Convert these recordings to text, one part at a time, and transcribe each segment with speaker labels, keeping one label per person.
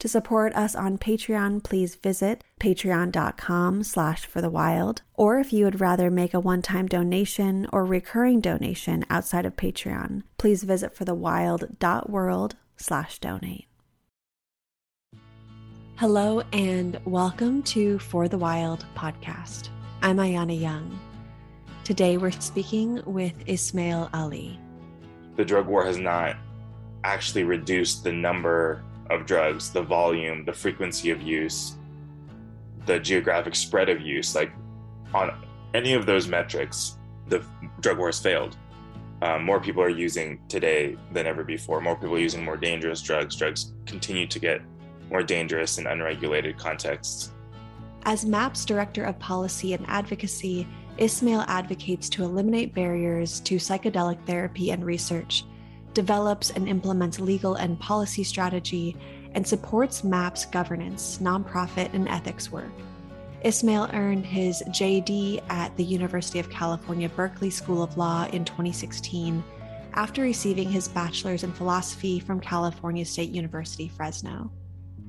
Speaker 1: To support us on Patreon, please visit patreon.com slash for the wild. Or if you would rather make a one-time donation or recurring donation outside of Patreon, please visit forthewild.world slash donate. Hello and welcome to For the Wild podcast. I'm Ayana Young. Today we're speaking with Ismail Ali.
Speaker 2: The drug war has not actually reduced the number of drugs, the volume, the frequency of use, the geographic spread of use, like on any of those metrics, the drug war has failed. Um, more people are using today than ever before. More people are using more dangerous drugs. Drugs continue to get more dangerous in unregulated contexts.
Speaker 1: As MAPS Director of Policy and Advocacy, Ismail advocates to eliminate barriers to psychedelic therapy and research develops and implements legal and policy strategy, and supports MAPS governance, nonprofit, and ethics work. Ismail earned his JD at the University of California, Berkeley School of Law in 2016 after receiving his bachelor's in philosophy from California State University, Fresno.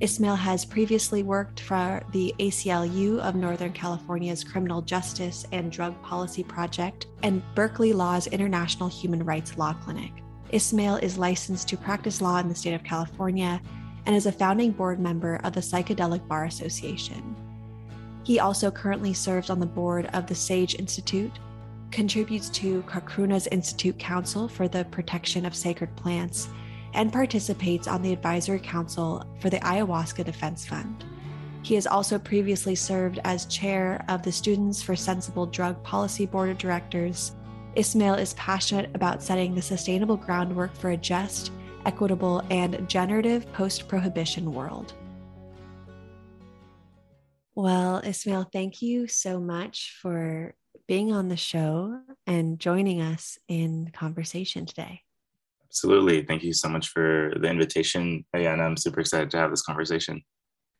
Speaker 1: Ismail has previously worked for the ACLU of Northern California's Criminal Justice and Drug Policy Project and Berkeley Law's International Human Rights Law Clinic. Ismail is licensed to practice law in the state of California and is a founding board member of the Psychedelic Bar Association. He also currently serves on the board of the SAGE Institute, contributes to Chacruna's Institute Council for the Protection of Sacred Plants, and participates on the advisory council for the Ayahuasca Defense Fund. He has also previously served as chair of the Students for Sensible Drug Policy Board of Directors Ismail is passionate about setting the sustainable groundwork for a just, equitable, and generative post prohibition world. Well, Ismail, thank you so much for being on the show and joining us in conversation today.
Speaker 2: Absolutely. Thank you so much for the invitation, Ayana. I'm super excited to have this conversation.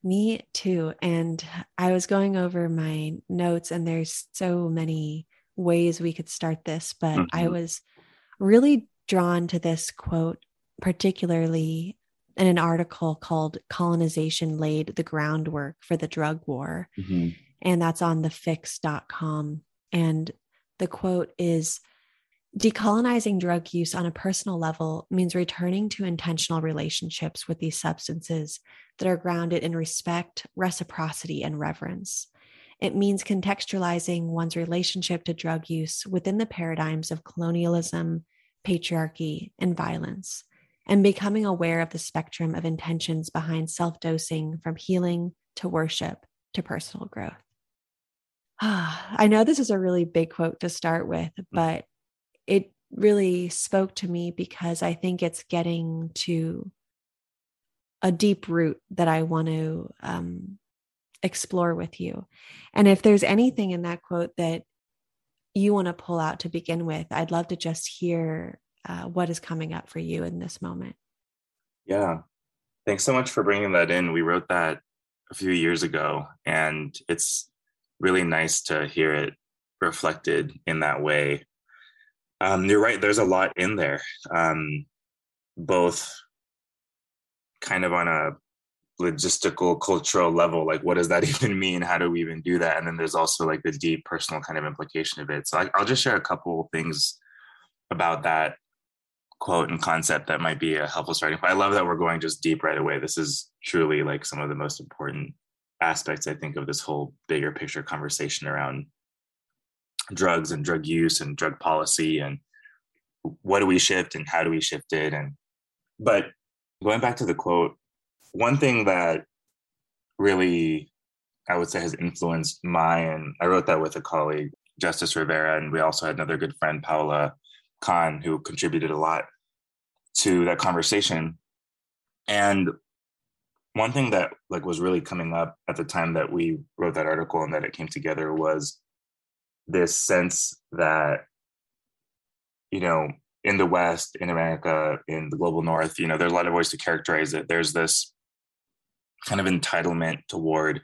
Speaker 1: Me too. And I was going over my notes, and there's so many ways we could start this, but mm-hmm. I was really drawn to this quote, particularly in an article called Colonization Laid the Groundwork for the Drug War. Mm-hmm. And that's on thefix.com. And the quote is Decolonizing drug use on a personal level means returning to intentional relationships with these substances that are grounded in respect, reciprocity, and reverence. It means contextualizing one's relationship to drug use within the paradigms of colonialism, patriarchy, and violence, and becoming aware of the spectrum of intentions behind self dosing from healing to worship to personal growth. I know this is a really big quote to start with, mm. but it really spoke to me because I think it's getting to a deep root that I want to um, explore with you. And if there's anything in that quote that you want to pull out to begin with, I'd love to just hear uh, what is coming up for you in this moment.
Speaker 2: Yeah. Thanks so much for bringing that in. We wrote that a few years ago, and it's really nice to hear it reflected in that way. Um, you're right, there's a lot in there, um, both kind of on a logistical cultural level like what does that even mean? How do we even do that? And then there's also like the deep personal kind of implication of it. So I, will just share a couple things about that quote and concept that might be a helpful starting point. I love that we're going just deep right away. This is truly like some of the most important aspects i think of this whole bigger picture conversation around drugs and drug use and drug policy and what do we shift and how do we shift it. And but going back to the quote one thing that really I would say has influenced my and I wrote that with a colleague, Justice Rivera, and we also had another good friend, Paula Khan, who contributed a lot to that conversation, And one thing that like was really coming up at the time that we wrote that article and that it came together was this sense that you know in the west in america in the global north you know there's a lot of ways to characterize it. There's this kind of entitlement toward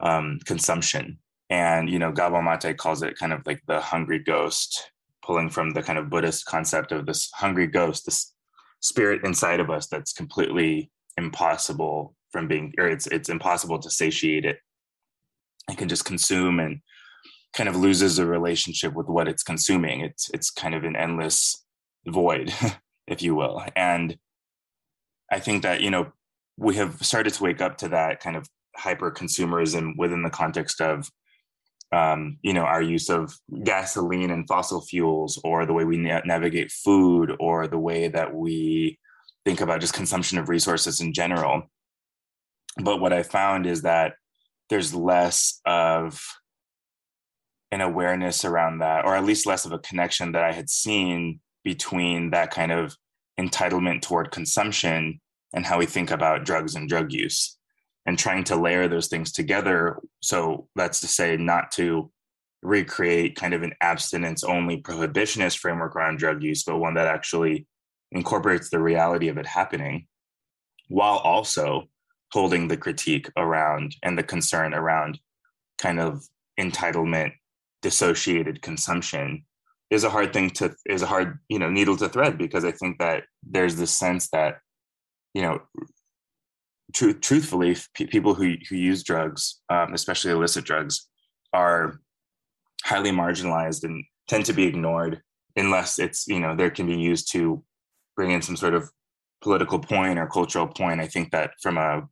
Speaker 2: um, consumption. And you know Gabor Mate calls it kind of like the hungry ghost pulling from the kind of buddhist concept of this hungry ghost this spirit inside of us that's completely impossible from being or it's it's impossible to satiate it. It can just consume and kind of loses a relationship with what it's consuming. It's it's kind of an endless void if you will. And i think that you know we have started to wake up to that kind of hyper consumerism within the context of um, you know our use of gasoline and fossil fuels or the way we na- navigate food or the way that we think about just consumption of resources in general. But what i found is that there's less of an awareness around that or at least less of a connection that i had seen between that kind of entitlement toward consumption and how we think about drugs and drug use and trying to layer those things together. So that's to say not to recreate kind of an abstinence only prohibitionist framework around drug use but one that actually incorporates the reality of it happening while also holding the critique around and the concern around kind of entitlement dissociated consumption is a hard thing to is a hard you know needle to thread because i think that there's this sense that you know tr- truthfully p- people who who use drugs um, especially illicit drugs are highly marginalized and tend to be ignored unless it's you know there can be used to bring in some sort of political point or cultural point i think that from a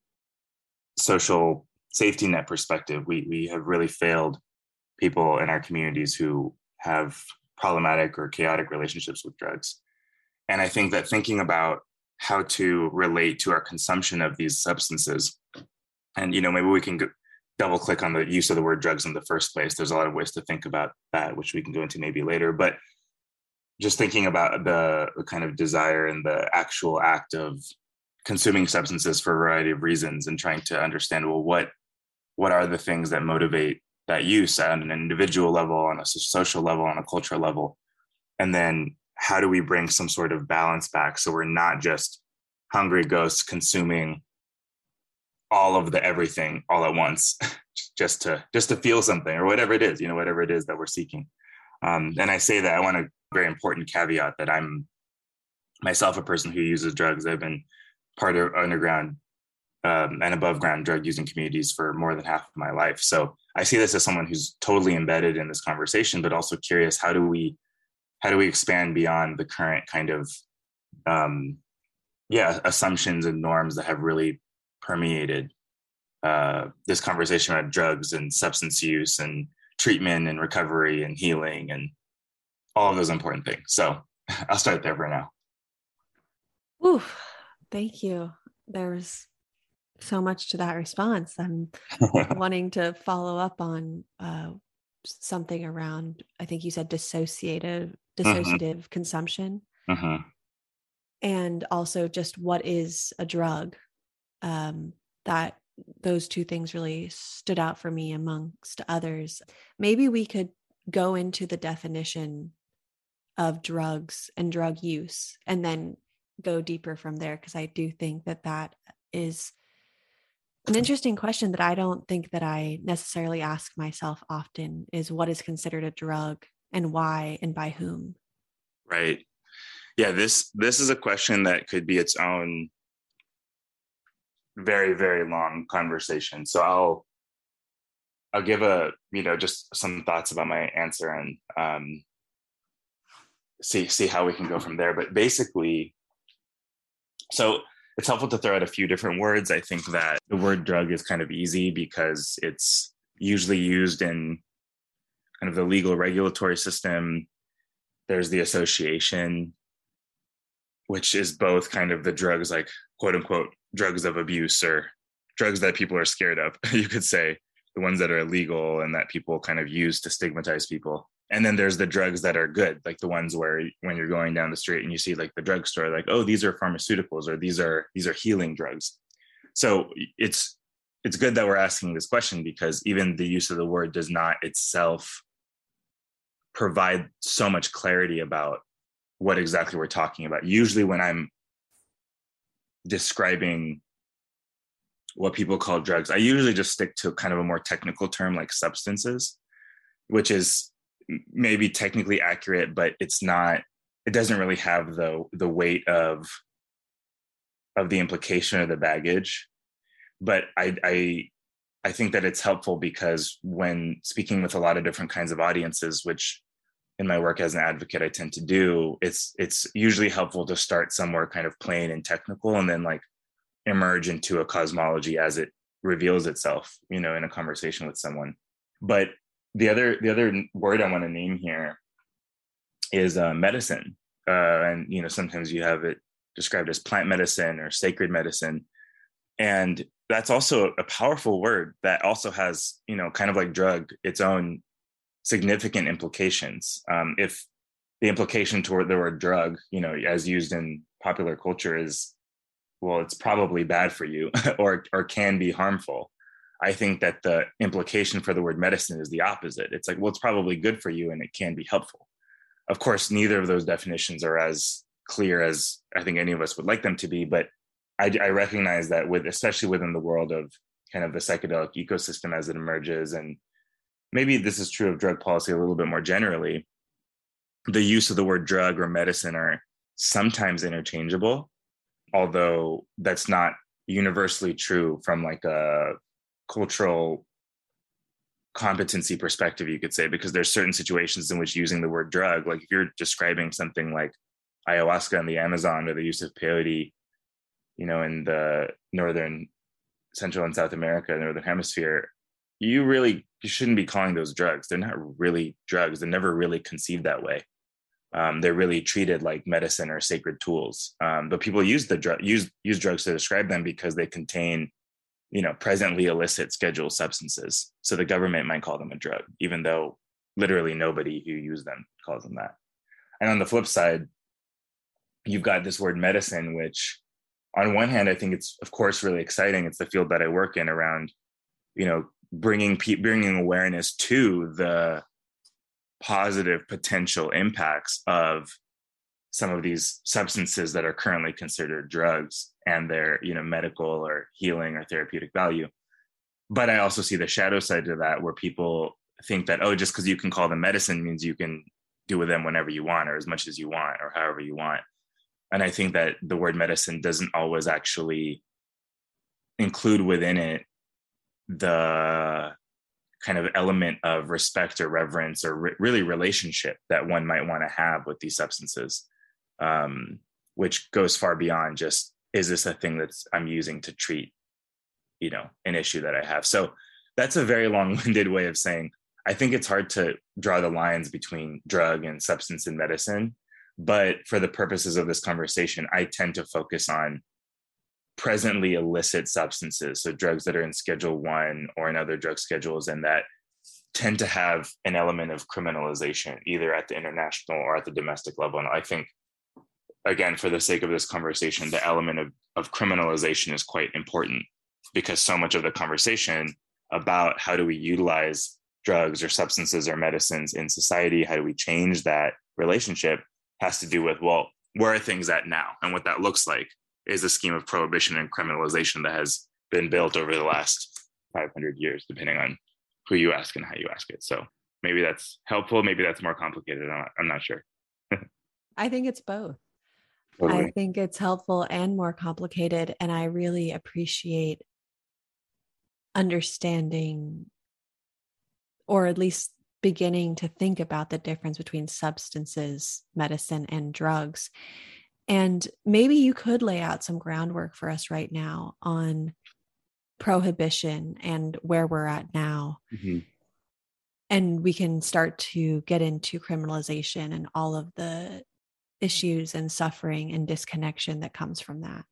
Speaker 2: social safety net perspective we we have really failed people in our communities who have problematic or chaotic relationships with drugs. And I think that thinking about how to relate to our consumption of these substances, and you know, maybe we can go, double click on the use of the word drugs in the first place. There's a lot of ways to think about that, which we can go into maybe later. But just thinking about the, the kind of desire and the actual act of consuming substances for a variety of reasons and trying to understand well what what are the things that motivate that use at an individual level, on a social level, on a cultural level. And then how do we bring some sort of balance back? So we're not just hungry ghosts consuming all of the everything all at once just to just to feel something or whatever it is you know whatever it is that we're seeking. Um, and i say that i want a very important caveat that i'm myself a person who uses drugs. I've been part of underground um, and above ground drug using communities for more than half of my life. So I see this as someone who's totally embedded in this conversation, but also curious how do we how do we expand beyond the current kind of um, yeah assumptions and norms that have really permeated uh, this conversation about drugs and substance use and treatment and recovery and healing and all of those important things. So I'll start there for now.
Speaker 1: Ooh, thank you. There's so much to that response. I'm wanting to follow up on uh, something around. I think you said dissociative mm-hmm. dissociative mm-hmm. consumption, mm-hmm. and also just what is a drug. Um, that those two things really stood out for me amongst others. Maybe we could go into the definition of drugs and drug use, and then go deeper from there because I do think that that is an interesting question that I don't think that I necessarily ask myself often is what is considered a drug and why and by whom.
Speaker 2: Right. Yeah, this this is a question that could be its own very very long conversation. So I'll I'll give a you know just some thoughts about my answer and um, see see how we can go from there. But basically, so it's helpful to throw out a few different words. I think that the word drug is kind of easy because it's usually used in kind of the legal regulatory system. There's the association, which is both kind of the drugs, like quote unquote, drugs of abuse or drugs that people are scared of, you could say, the ones that are illegal and that people kind of use to stigmatize people. And then there's the drugs that are good like the ones where when you're going down the street and you see like the drugstore like oh these are pharmaceuticals or these are these are healing drugs. So it's it's good that we're asking this question because even the use of the word does not itself provide so much clarity about what exactly we're talking about. Usually when i'm describing what people call drugs i usually just stick to kind of a more technical term like substances which is maybe technically accurate, but it's not. It doesn't really have the the weight of of the implication or the baggage. But I I I think that it's helpful because when speaking with a lot of different kinds of audiences, which in my work as an advocate I tend to do, it's it's usually helpful to start somewhere kind of plain and technical and then like emerge into a cosmology as it reveals itself, you know, in a conversation with someone. But the other the other word I want to name here is uh, medicine, uh, and you know sometimes you have it described as plant medicine or sacred medicine, and that's also a powerful word that also has you know kind of like drug its own significant implications. Um, if the implication toward the word drug, you know, as used in popular culture is, well, it's probably bad for you or or can be harmful. I think that the implication for the word medicine is the opposite. It's like, well, it's probably good for you and it can be helpful. Of course, neither of those definitions are as clear as I think any of us would like them to be, but I, I recognize that with, especially within the world of kind of the psychedelic ecosystem as it emerges, and maybe this is true of drug policy a little bit more generally, the use of the word drug or medicine are sometimes interchangeable, although that's not universally true from like a cultural competency perspective you could say because there's certain situations in which using the word drug like if you're describing something like ayahuasca in the amazon or the use of peyote you know in the northern central and south america northern hemisphere you really you shouldn't be calling those drugs. They're not really drugs. They're never really conceived that way. Um, they're really treated like medicine or sacred tools. Um, but people use the drug use use drugs to describe them because they contain you know, presently illicit scheduled substances. So the government might call them a drug, even though literally nobody who uses them calls them that. And on the flip side, you've got this word medicine, which on one hand, I think it's of course really exciting. It's the field that I work in around, you know, bringing bringing awareness to the positive potential impacts of some of these substances that are currently considered drugs and their you know medical or healing or therapeutic value. But i also see the shadow side to that where people think that oh just because you can call them medicine means you can do with them whenever you want or as much as you want or however you want. And i think that the word medicine doesn't always actually include within it the kind of element of respect or reverence or re- really relationship that one might want to have with these substances um, which goes far beyond just is this a thing that's I'm using to treat, you know, an issue that I have. So that's a very long-winded way of saying I think it's hard to draw the lines between drug and substance and medicine. But for the purposes of this conversation, I tend to focus on presently illicit substances, so drugs that are in Schedule One or in other drug schedules, and that tend to have an element of criminalization, either at the international or at the domestic level. And I think again, for the sake of this conversation, the element of, of criminalization is quite important because so much of the conversation about how do we utilize drugs or substances or medicines in society, how do we change that relationship, has to do with, well, where are things at now? And what that looks like is a scheme of prohibition and criminalization that has been built over the last 500 years, depending on who you ask and how you ask it. So maybe that's helpful. Maybe that's more complicated. I'm not, I'm not sure.
Speaker 1: I think it's both. Totally. I think it's helpful and more complicated. And I really appreciate understanding or at least beginning to think about the difference between substances, medicine, and drugs. And maybe you could lay out some groundwork for us right now on prohibition and where we're at now. Mm-hmm. And we can start to get into criminalization and all of the issues and suffering and disconnection that comes from that.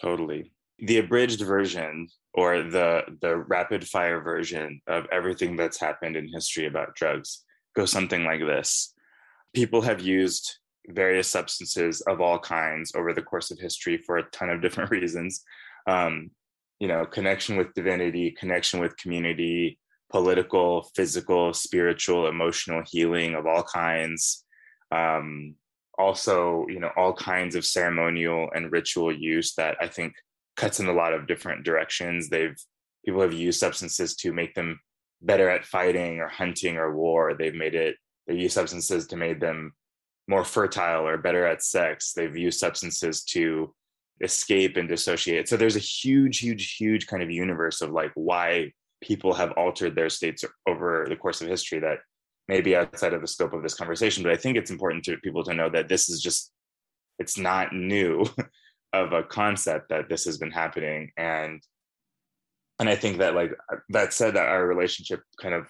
Speaker 2: Totally. The abridged version or the the rapid fire version of everything that's happened in history about drugs goes something like this People have used various substances of all kinds over the course of history for a ton of different reasons. Um, you know, connection with divinity, connection with community, political, physical, spiritual, emotional healing of all kinds. Um, also, you know, all kinds of ceremonial and ritual use that I think cuts in a lot of different directions. They've people have used substances to make them better at fighting or hunting or war. They've made it. They use substances to make them more fertile or better at sex. They've used substances to escape and dissociate. So there's a huge, huge, huge kind of universe of like why people have altered their states over the course of history that may be outside of the scope of this conversation. But I think it's important to people to know that this is just, it's not new of a concept that this has been happening. And and I think that like that said that our relationship kind of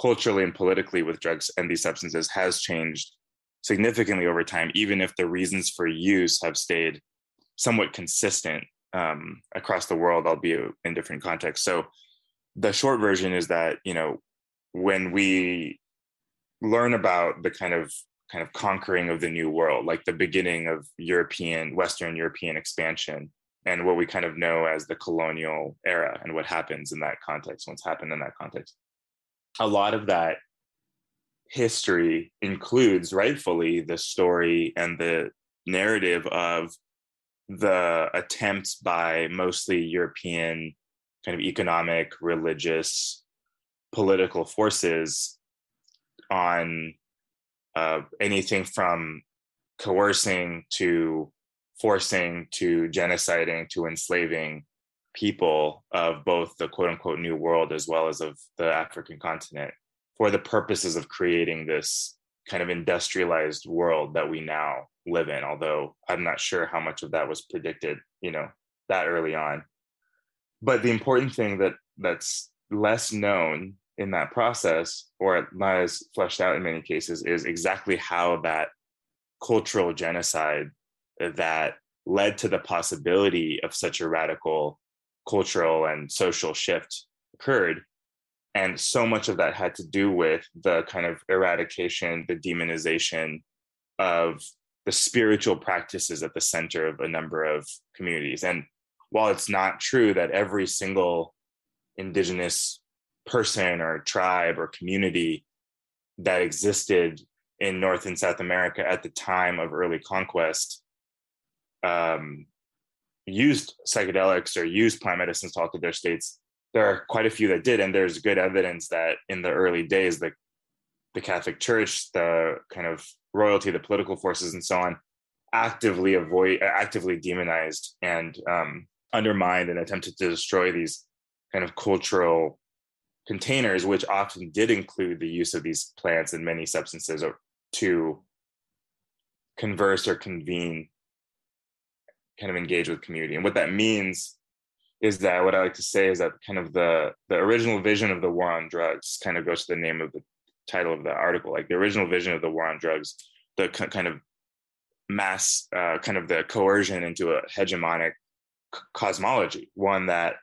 Speaker 2: culturally and politically with drugs and these substances has changed significantly over time, even if the reasons for use have stayed somewhat consistent um, across the world, albeit in different contexts. So the short version is that you know when we learn about the kind of kind of conquering of the new world, like the beginning of European Western European expansion, and what we kind of know as the colonial era, and what happens in that context, what's happened in that context. A lot of that history includes rightfully the story and the narrative of the attempts by mostly European kind of economic, religious, political forces on uh, anything from coercing to forcing to genociding to enslaving people of both the quote unquote new world as well as of the African continent for the purposes of creating this kind of industrialized world that we now live in. Although i'm not sure how much of that was predicted you know that early on. But the important thing that that's less known in that process or not as fleshed out in many cases is exactly how that cultural genocide that led to the possibility of such a radical cultural and social shift occurred. And so much of that had to do with the kind of eradication the demonization of the spiritual practices at the center of a number of communities. And while it's not true that every single indigenous person or tribe or community that existed in north and south america at the time of early conquest um, used psychedelics or used plant medicines to alter their states. There are quite a few that did, and there's good evidence that in the early days, the the Catholic Church, the kind of royalty, the political forces, and so on, actively avoid, actively demonized and um, undermined and attempted to destroy these kind of cultural containers, which often did include the use of these plants and many substances to converse or convene, kind of engage with community. And what that means is that what I like to say is that kind of the the original vision of the war on drugs kind of goes to the name of the title of the article. Like the original vision of the war on drugs, the kind of mass uh, kind of the coercion into a hegemonic cosmology, one that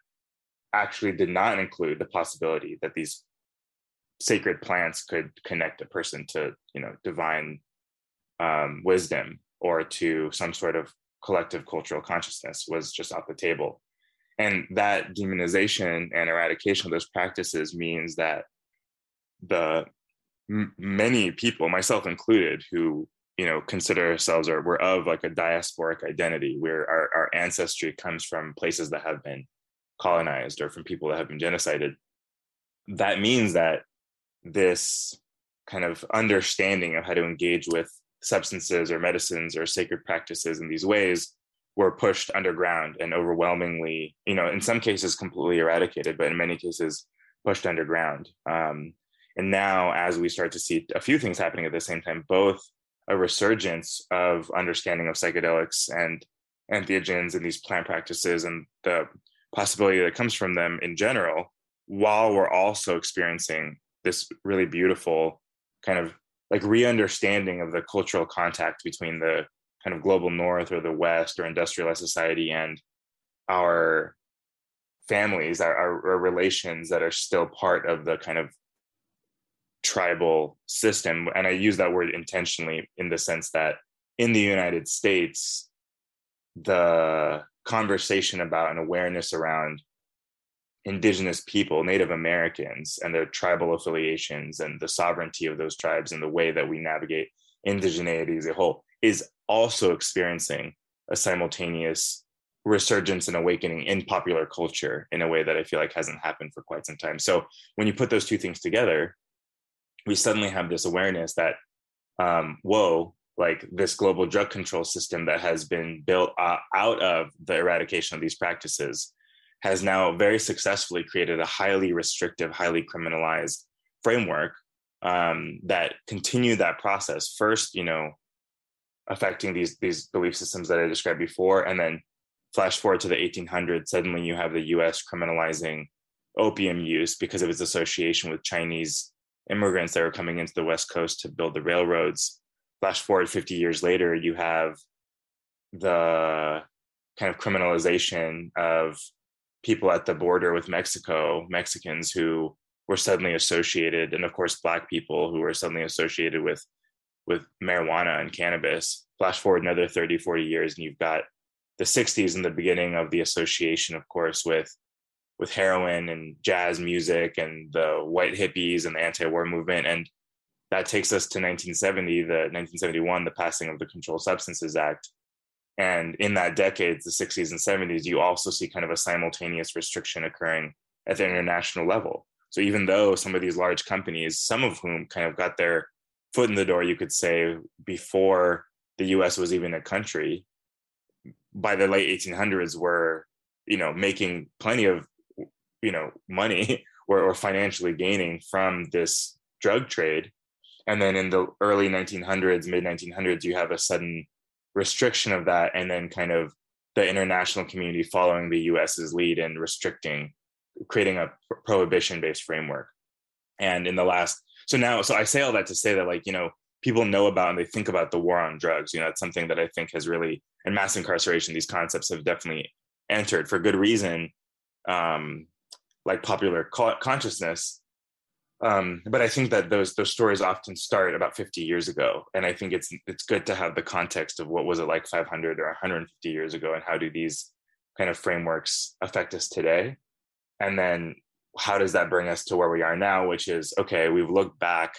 Speaker 2: actually did not include the possibility that these sacred plants could connect a person to you know divine um, wisdom or to some sort of collective cultural consciousness was just off the table. And that demonization and eradication of those practices means that the m- many people myself included who you know consider ourselves or we're of like a diasporic identity where our, our ancestry comes from places that have been colonized or from people that have been genocided that means that this kind of understanding of how to engage with substances or medicines or sacred practices in these ways were pushed underground and overwhelmingly, you know, in some cases completely eradicated, but in many cases pushed underground. Um, and now, as we start to see a few things happening at the same time, both a resurgence of understanding of psychedelics and entheogens and these plant practices and the possibility that comes from them in general, while we're also experiencing this really beautiful kind of like re-understanding of the cultural contact between the kind of global north or the west or industrialized society and our families our, our, our, relations that are still part of the kind of tribal system. And I use that word intentionally in the sense that in the United States, the conversation about an awareness around indigenous people, Native Americans, and their tribal affiliations and the sovereignty of those tribes and the way that we navigate indigeneity as a whole is also experiencing a simultaneous resurgence and awakening in popular culture in a way that I feel like hasn't happened for quite some time. So when you put those two things together, we suddenly have this awareness that, um, whoa, like this global drug control system that has been built uh, out of the eradication of these practices has now very successfully created a highly restrictive, highly criminalized framework um, that continue that process. First, you know, affecting these these belief systems that I described before, and then flash forward to the 1800s. Suddenly, you have the U.S. criminalizing opium use because of its association with Chinese immigrants that were coming into the West Coast to build the railroads. Flash forward 50 years later, you have the kind of criminalization of people at the border with Mexico, Mexicans who were suddenly associated, and of course, Black people who were suddenly associated with with marijuana and cannabis. Flash forward another 30, 40 years, and you've got the 60s and the beginning of the association, of course, with with heroin and jazz music and the white hippies and the anti-war movement. And that takes us to 1970, the 1971, the passing of the Controlled Substances Act, and in that decade, the 60s and 70s, you also see kind of a simultaneous restriction occurring at the international level. So even though some of these large companies, some of whom kind of got their foot in the door, you could say, before the US was even a country, by the late 1800s were, you know, making plenty of, you know, money or, or financially gaining from this drug trade. And then in the early 1900s, mid 1900s, you have a sudden restriction of that and then kind of the international community following the US's lead in restricting, creating a prohibition based framework. And in the last, so now, so I say all that to say that, like, you know, people know about and they think about the war on drugs. You know, it's something that I think has really, and mass incarceration, these concepts have definitely entered for good reason, um, like popular consciousness um, but I think that those those stories often start about 50 years ago, and I think it's it's good to have the context of what was it like 500 or 150 years ago, and how do these kind of frameworks affect us today, and then how does that bring us to where we are now, which is okay, we've looked back,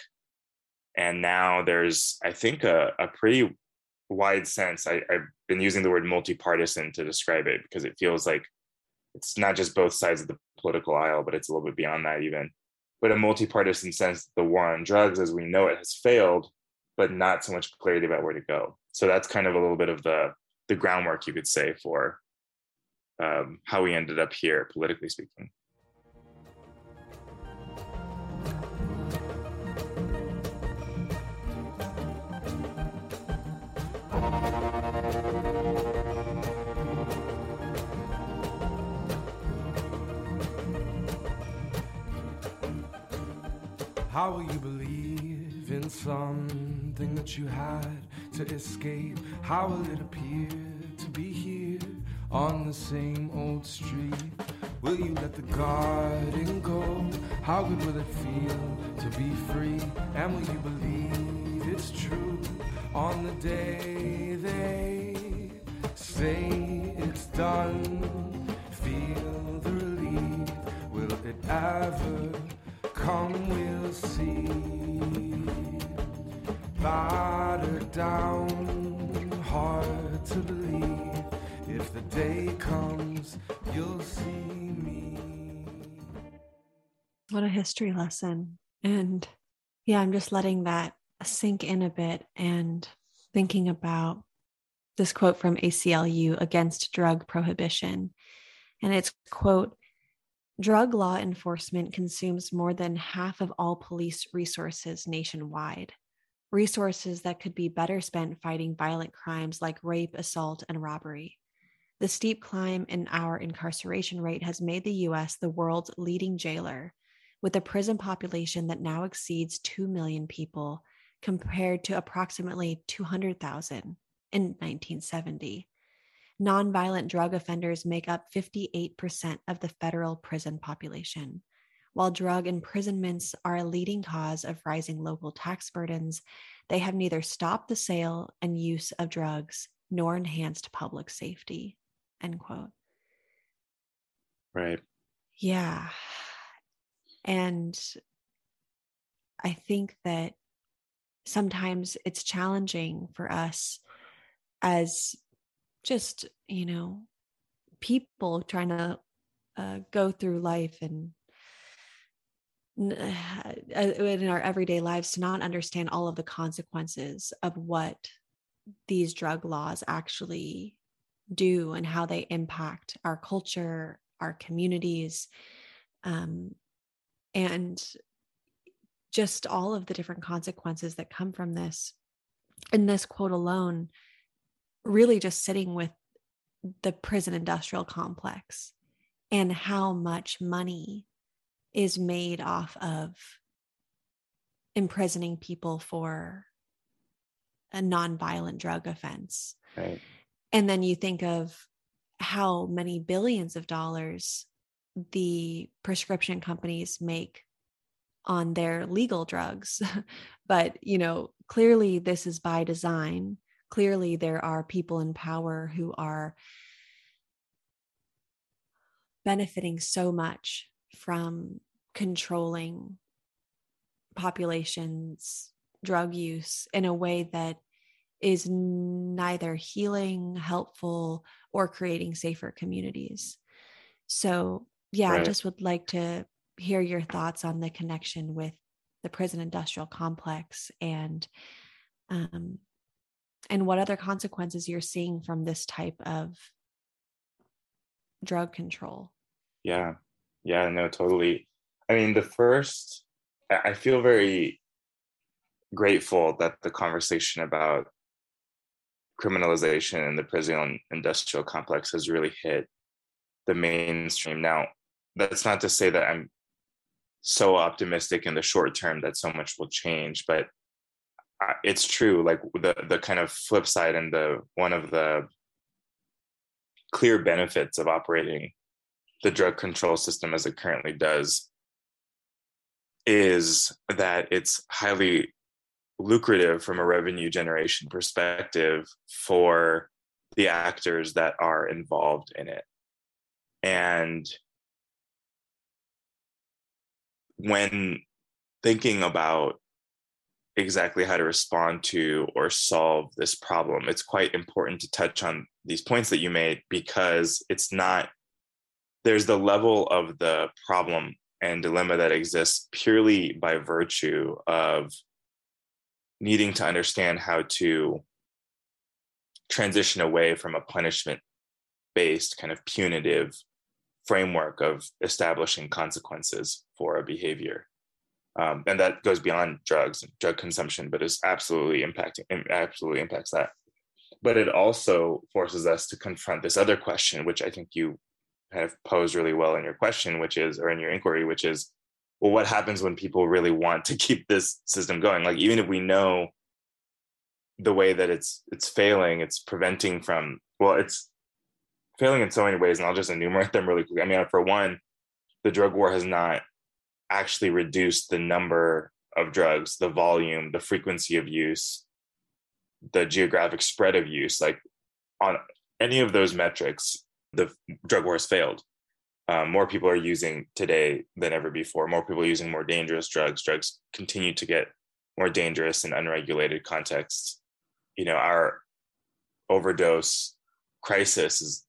Speaker 2: and now there's I think a, a pretty wide sense. I, I've been using the word multipartisan to describe it because it feels like it's not just both sides of the political aisle, but it's a little bit beyond that even but a multi-partisan sense the war on drugs as we know it has failed but not so much clarity about where to go. So that's kind of a little bit of the the groundwork you could say for um, how we ended up here politically speaking
Speaker 3: How will you believe in something that you had to escape? How will it appear to be here on the same old street? Will you let the garden go? How good will it feel to be free? And will you believe it's true on the day they say it's done? Feel the relief. Will it ever? Come, we'll see. Battered down, hard to believe. If the day comes, you'll see me.
Speaker 1: What a history lesson. And yeah, I'm just letting that sink in a bit and thinking about this quote from ACLU against drug prohibition. And it's quote, Drug law enforcement consumes more than half of all police resources nationwide, resources that could be better spent fighting violent crimes like rape, assault, and robbery. The steep climb in our incarceration rate has made the US the world's leading jailer, with a prison population that now exceeds 2 million people compared to approximately 200,000 in 1970. Nonviolent drug offenders make up 58% of the federal prison population, While drug imprisonments are a leading cause of rising local tax burdens, they have neither stopped the sale and use of drugs nor enhanced public safety. End quote.
Speaker 2: Right.
Speaker 1: Yeah. And I think that sometimes it's challenging for us as just, you know, people trying to uh, go through life and uh, in our everyday lives to not understand all of the consequences of what these drug laws actually do and how they impact our culture, our communities, um, and just all of the different consequences that come from this. In this quote alone, really just sitting with the prison industrial complex and how much money is made off of imprisoning people for a nonviolent drug offense.
Speaker 2: Right.
Speaker 1: And then you think of how many billions of dollars the prescription companies make on their legal drugs. but, you know, clearly this is by design. Clearly there are people in power who are benefiting so much from controlling populations drug use in a way that is neither healing helpful or creating safer communities so yeah right. i just would like to hear your thoughts on the connection with the prison industrial complex and um, and what other consequences you're seeing from this type of drug control?
Speaker 2: Yeah. Yeah no totally. I mean the first i feel very grateful that the conversation about criminalization in the prison industrial complex has really hit the mainstream. Now that's not to say that i'm so optimistic in the short term that so much will change but it's true like the the kind of flip side and the one of the clear benefits of operating the drug control system as it currently does is that it's highly lucrative from a revenue generation perspective for the actors that are involved in it. And when thinking about exactly how to respond to or solve this problem, it's quite important to touch on these points that you made because it's not there's the level of the problem and dilemma that exists purely by virtue of needing to understand how to transition away from a punishment based kind of punitive framework of establishing consequences for a behavior um, and that goes beyond drugs and drug consumption but is absolutely impacting absolutely impacts that but it also forces us to confront this other question which i think you kind of posed really well in your question, which is, or in your inquiry, which is, well, what happens when people really want to keep this system going? Like, even if we know the way that it's it's failing, it's preventing from, well, it's failing in so many ways, and I'll just enumerate them really quick. I mean, for one, the drug war has not actually reduce the number of drugs, the volume, the frequency of use, the geographic spread of use. Like on any of those metrics, the drug war has failed. Um, more people are using today than ever before. More people are using more dangerous drugs. Drugs continue to get more dangerous in unregulated contexts. You know, our overdose crisis is,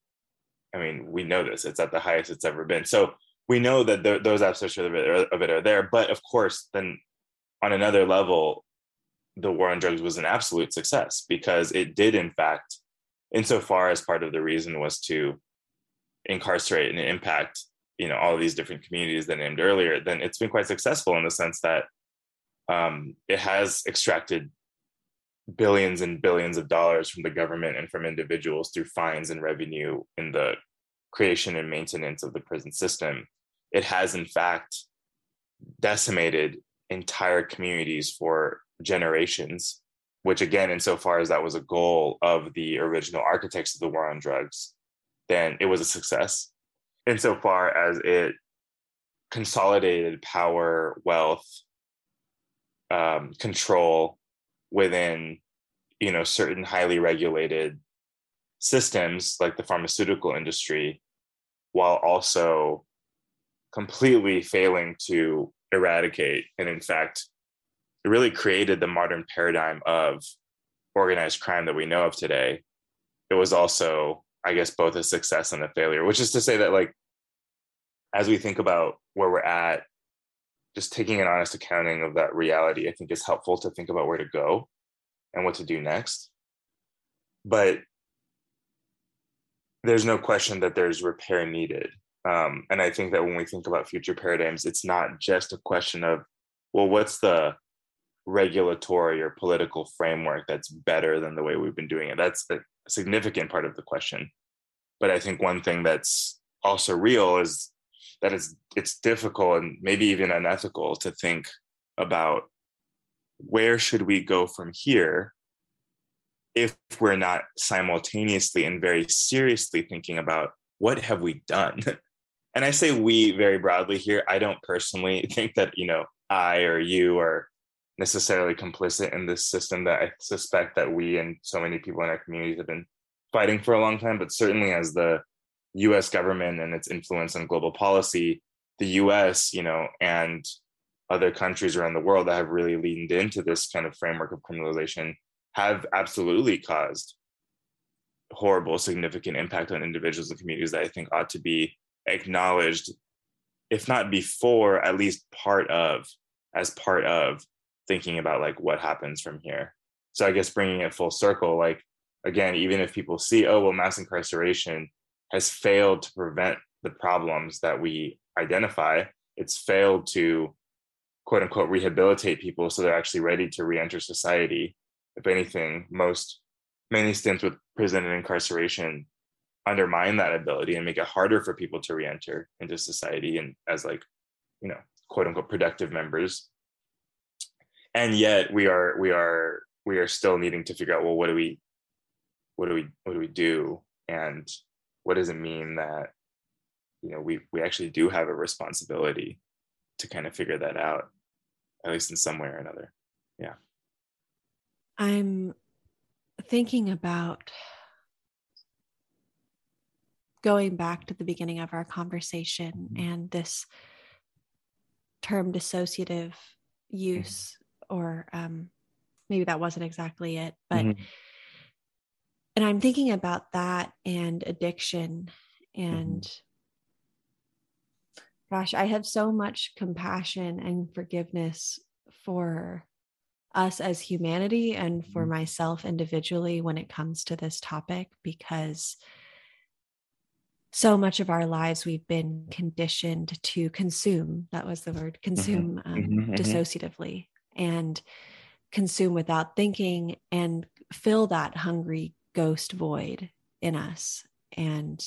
Speaker 2: I mean, we know this, it's at the highest it's ever been. So we know that the, those aspects of it, of it are there. But of course, then on another level, the war on drugs was an absolute success because it did, in fact, insofar as part of the reason was to incarcerate and impact you know all of these different communities that I named earlier then it's been quite successful in the sense that um, it has extracted billions and billions of dollars from the government and from individuals through fines and revenue in the creation and maintenance of the prison system it has in fact decimated entire communities for generations which again insofar as that was a goal of the original architects of the war on drugs then it was a success. Insofar as it consolidated power, wealth, um, control within you know certain highly regulated systems like the pharmaceutical industry while also completely failing to eradicate and in fact it really created the modern paradigm of organized crime that we know of today it was also i guess both a success and a failure which is to say that like as we think about where we're at just taking an honest accounting of that reality i think is helpful to think about where to go and what to do next but there's no question that there's repair needed. Um, and I think that when we think about future paradigms, it's not just a question of, well, what's the regulatory or political framework that's better than the way we've been doing it? That's a significant part of the question. But I think one thing that's also real is that it's it's difficult and maybe even unethical to think about where should we go from here if we're not simultaneously and very seriously thinking about what have we done and i say we very broadly here. I don't personally think that you know i or you are necessarily complicit in this system that i suspect that we and so many people in our communities have been fighting for a long time. But certainly as the us government and its influence on global policy the us you know and other countries around the world that have really leaned into this kind of framework of criminalization have absolutely caused horrible, significant impact on individuals and communities that I think ought to be acknowledged, if not before, at least part of, as part of thinking about like what happens from here. So I guess bringing it full circle, like again, even if people see, oh, well, mass incarceration has failed to prevent the problems that we identify, it's failed to quote unquote rehabilitate people so they're actually ready to re-enter society if anything, most many stints with prison and incarceration undermine that ability and make it harder for people to re-enter into society and as like, you know, quote unquote productive members. And yet we are we are we are still needing to figure out well what do we what do we what do we do? And what does it mean that you know we we actually do have a responsibility to kind of figure that out at least in some way or another. Yeah.
Speaker 1: I'm thinking about going back to the beginning of our conversation mm-hmm. and this term dissociative mm-hmm. use, or um, maybe that wasn't exactly it, but. Mm-hmm. And I'm thinking about that and addiction and mm-hmm. gosh, I have so much compassion and forgiveness for us as humanity and for mm-hmm. myself individually when it comes to this topic because so much of our lives we've been conditioned to consume that was the word mm-hmm. consume um, mm-hmm. um, dissociatively and consume without thinking and fill that hungry ghost void in us and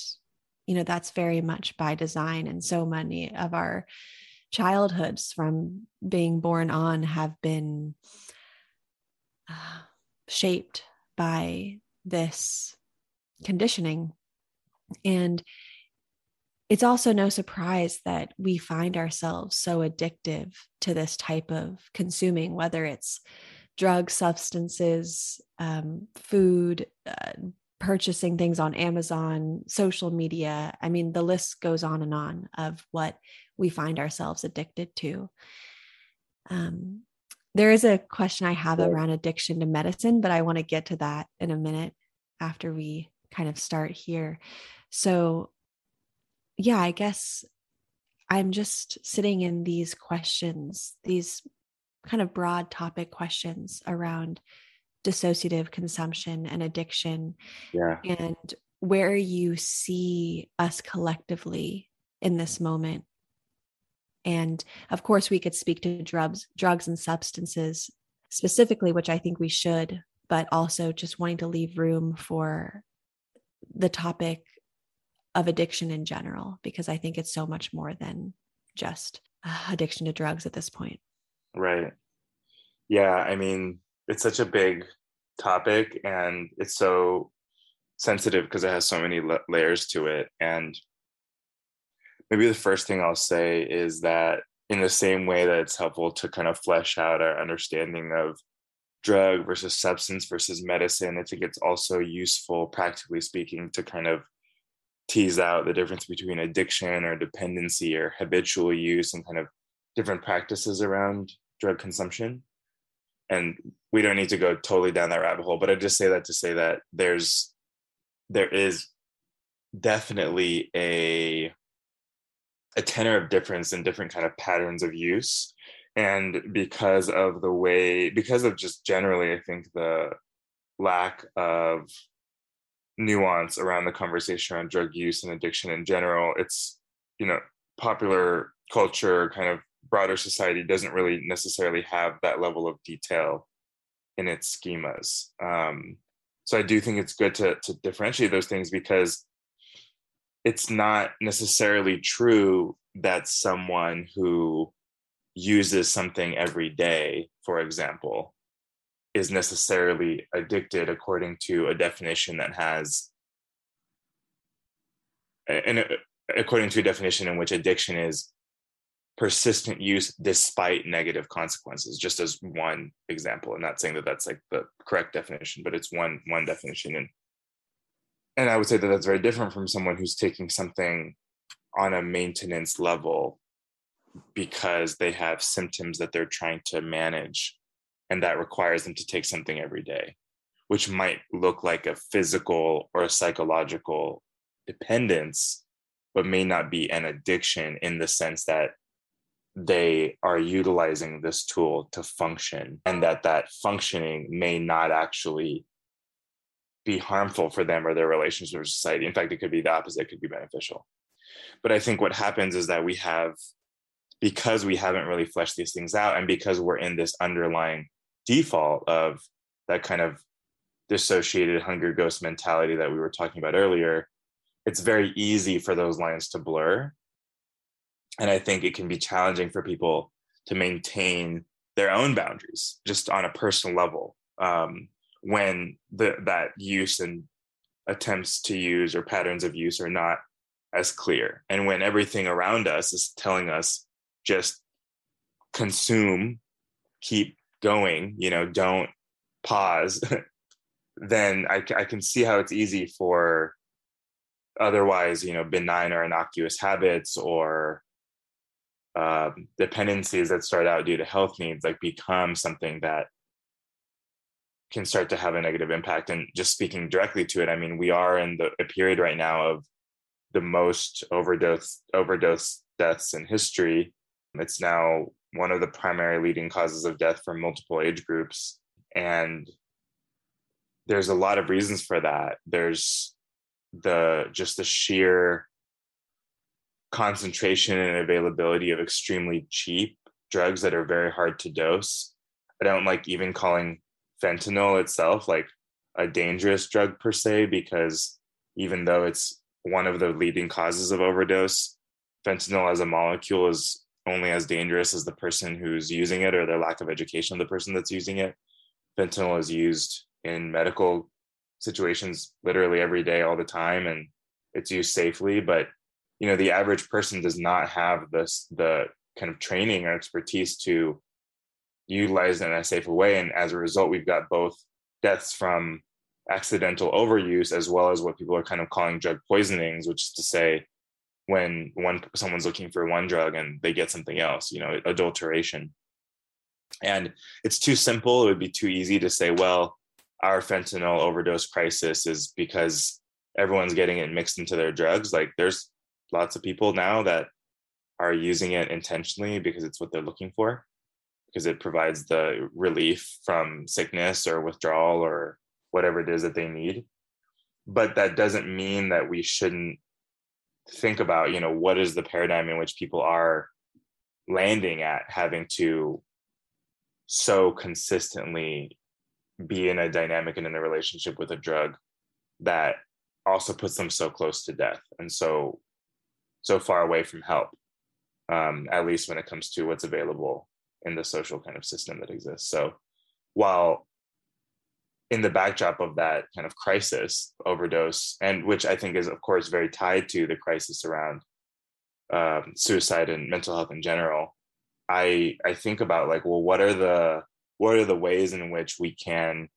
Speaker 1: you know that's very much by design and so many of our childhoods from being born on have been shaped by this conditioning. And it's also no surprise that we find ourselves so addictive to this type of consuming, whether it's drug substances, um, food, uh, purchasing things on Amazon, social media. I mean, the list goes on and on of what we find ourselves addicted to. Um, there is a question I have around addiction to medicine, but I want to get to that in a minute after we kind of start here. So, yeah, I guess I'm just sitting in these questions, these kind of broad topic questions around dissociative consumption and addiction.
Speaker 2: Yeah.
Speaker 1: And where you see us collectively in this moment and of course, we could speak to drugs, drugs and substances specifically, which I think we should, but also just wanting to leave room for the topic of addiction in general, because I think it's so much more than just uh, addiction to drugs at this point.
Speaker 2: Right. Yeah. I mean, it's such a big topic and it's so sensitive because it has so many layers to it. And maybe the first thing I'll say is that in the same way that it's helpful to kind of flesh out our understanding of drug versus substance versus medicine, I think it's also useful, practically speaking, to kind of tease out the difference between addiction or dependency or habitual use and kind of different practices around drug consumption. And we don't need to go totally down that rabbit hole, but I just say that to say that there's there is definitely a a tenor of difference in different kind of patterns of use and because of the way because of just generally i think the lack of nuance around the conversation around drug use and addiction in general. It's you know popular culture kind of broader society doesn't really necessarily have that level of detail in its schemas. Um, so i do think it's good to, to differentiate those things because it's not necessarily true that someone who uses something every day, for example, is necessarily addicted according to a definition that has and according to a definition in which addiction is persistent use despite negative consequences just as one example. I'm not saying that that's like the correct definition but it's one one definition. And and I would say that that's very different from someone who's taking something on a maintenance level because they have symptoms that they're trying to manage and that requires them to take something every day which might look like a physical or a psychological dependence but may not be an addiction in the sense that they are utilizing this tool to function and that that functioning may not actually be harmful for them or their relationship with society. In fact, it could be the opposite, it could be beneficial. But I think what happens is that we have, because we haven't really fleshed these things out, and because we're in this underlying default of that kind of dissociated hunger ghost mentality that we were talking about earlier, it's very easy for those lines to blur. And I think it can be challenging for people to maintain their own boundaries just on a personal level. Um, when the, that use and attempts to use or patterns of use are not as clear and when everything around us is telling us just consume keep going you know don't pause then I, I can see how it's easy for otherwise you know benign or innocuous habits or um, dependencies that start out due to health needs like become something that can start to have a negative impact. And just speaking directly to it, I mean, we are in the a period right now of the most overdose overdose deaths in history. It's now one of the primary leading causes of death for multiple age groups. And there's a lot of reasons for that. There's the just the sheer concentration and availability of extremely cheap drugs that are very hard to dose. I don't like even calling fentanyl itself like a dangerous drug per se because even though it's one of the leading causes of overdose fentanyl as a molecule is only as dangerous as the person who's using it or their lack of education of the person that's using it fentanyl is used in medical situations literally every day all the time and it's used safely but you know the average person does not have this the kind of training or expertise to utilize it in a safer way. And as a result, we've got both deaths from accidental overuse as well as what people are kind of calling drug poisonings, which is to say, when one someone's looking for one drug and they get something else, you know, adulteration. And it's too simple. It would be too easy to say, well, our fentanyl overdose crisis is because everyone's getting it mixed into their drugs. Like there's lots of people now that are using it intentionally because it's what they're looking for because it provides the relief from sickness or withdrawal or whatever it is that they need but that doesn't mean that we shouldn't think about you know what is the paradigm in which people are landing at having to so consistently be in a dynamic and in a relationship with a drug that also puts them so close to death and so so far away from help um, at least when it comes to what's available in the social kind of system that exists. So while in the backdrop of that kind of crisis, overdose, and which I think is, of course, very tied to the crisis around um, suicide and mental health in general, I I think about like, well, what are the what are the ways in which we can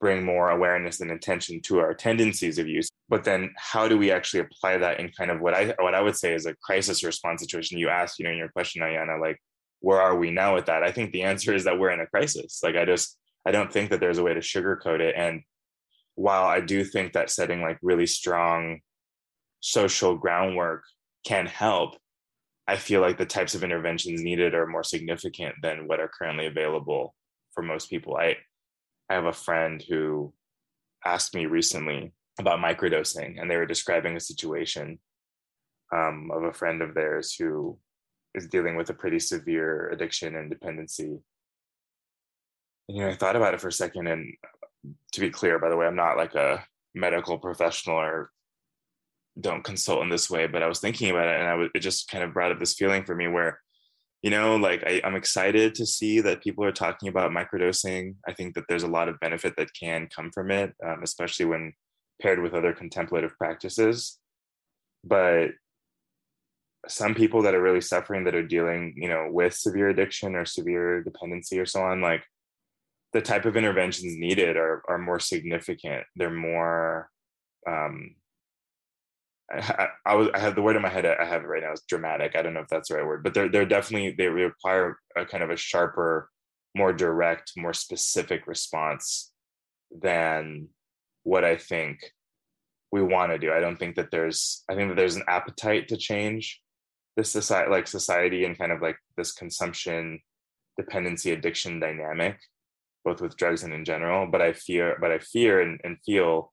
Speaker 2: bring more awareness and attention to our tendencies of use? But then how do we actually apply that in kind of what i what i would say is a crisis response situation? You asked you know in your question ayana like where are we now with that? I think the answer is that we're in a crisis. Like i just i don't think that there's a way to sugarcoat it and while i do think that setting like really strong social groundwork can help i feel like the types of interventions needed are more significant than what are currently available for most people i I have a friend who asked me recently about microdosing, and they were describing a situation um, of a friend of theirs who is dealing with a pretty severe addiction and dependency. You know, I thought about it for a second, and to be clear, by the way, I'm not like a medical professional or don't consult in this way, but I was thinking about it, and I was, it just kind of brought up this feeling for me where you know like I, am excited to see that people are talking about microdosing. I think that there's a lot of benefit that can come from it um, especially when paired with other contemplative practices. But some people that are really suffering that are dealing you know with severe addiction or severe dependency or so on like the type of interventions needed are are more significant they're more um, I, I, was I have the word in my head I have it right now is dramatic. I don't know if that's the right word, but they're they're definitely they require a kind of a sharper, more direct, more specific response than what I think we want to do. I don't think that there's I think that there's an appetite to change this society like society and kind of like this consumption dependency addiction dynamic both with drugs and in general but i fear but i fear and, and feel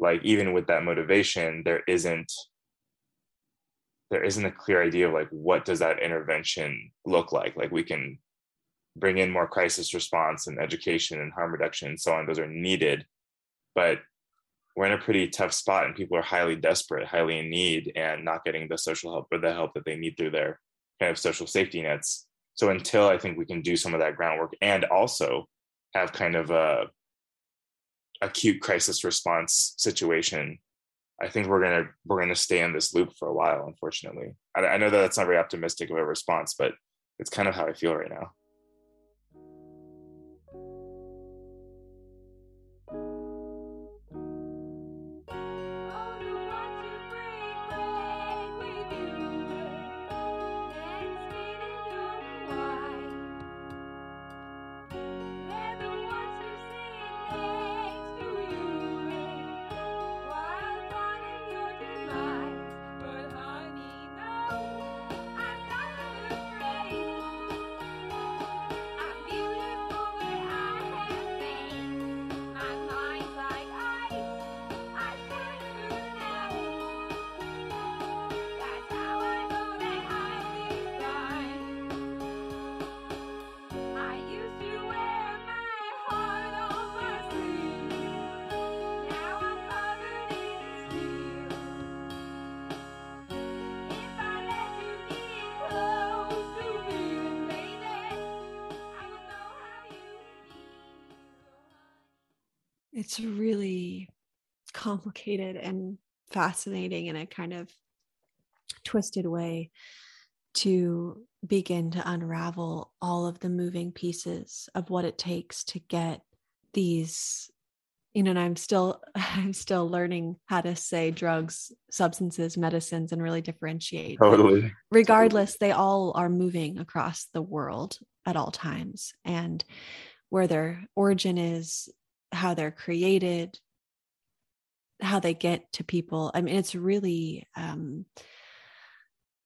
Speaker 2: like even with that motivation there isn't there isn't a clear idea of like what does that intervention look like? Like we can bring in more crisis response and education and harm reduction and so on. Those are needed but we're in a pretty tough spot and people are highly desperate highly in need and not getting the social help or the help that they need through their kind of social safety nets. So until i think we can do some of that groundwork and also have kind of a acute crisis response situation, I think we're gonna we're gonna stay in this loop for a while. Unfortunately, I, I know that that's not very optimistic of a response, but it's kind of how I feel right now.
Speaker 1: It's really complicated and fascinating in a kind of twisted way to begin to unravel all of the moving pieces of what it takes to get these you know and i'm still i'm still learning how to say drugs substances medicines and really differentiate
Speaker 2: totally
Speaker 1: regardless totally. they all are moving across the world at all times and where their origin is how they're created how they get to people i mean it's really um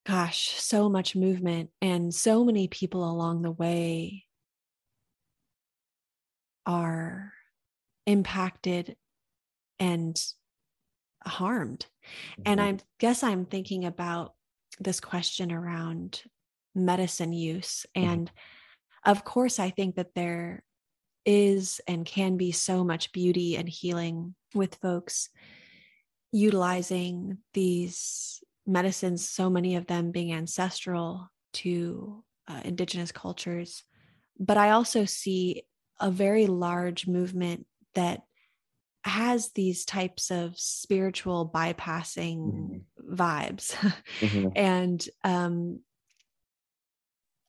Speaker 1: gosh so much movement and so many people along the way are impacted and harmed mm-hmm. and i guess i'm thinking about this question around medicine use mm-hmm. and of course i think that there is and can be so much beauty and healing with folks utilizing these medicines, so many of them being ancestral to uh, indigenous cultures. But I also see a very large movement that has these types of spiritual bypassing mm-hmm. vibes mm-hmm. and um,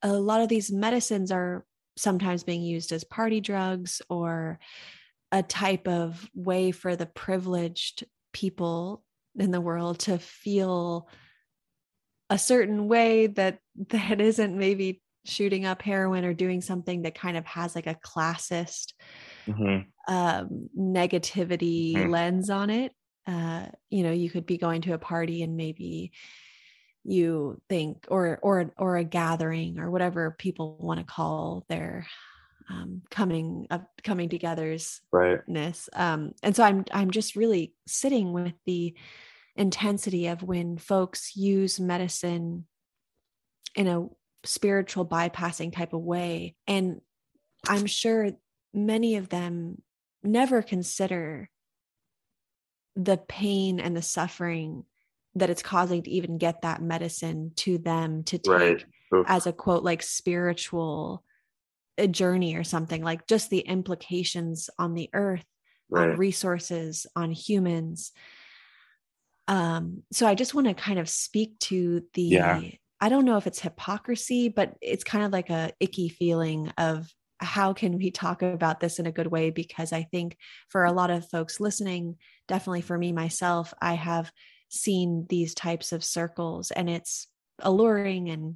Speaker 1: a lot of these medicines are sometimes being used as party drugs or a type of way for the privileged people in the world to feel a certain way that that isn't maybe shooting up heroin or doing something that kind of has like a classist mm-hmm. um, negativity mm-hmm. lens on it. Uh, you know, you could be going to a party and maybe you think, or or or a gathering or whatever people want to call their um, coming up, coming together's
Speaker 2: rightness.
Speaker 1: Um, and so I'm I'm just really sitting with the intensity of when folks use medicine in a spiritual bypassing type of way. And I'm sure many of them never consider the pain and the suffering that it's causing to even get that medicine to them to take right. as a quote like spiritual a journey or something like just the implications on the earth right. on resources on humans um so i just want to kind of speak to the yeah. i don't know if it's hypocrisy but it's kind of like a icky feeling of how can we talk about this in a good way because i think for a lot of folks listening definitely for me myself i have seen these types of circles and it's alluring and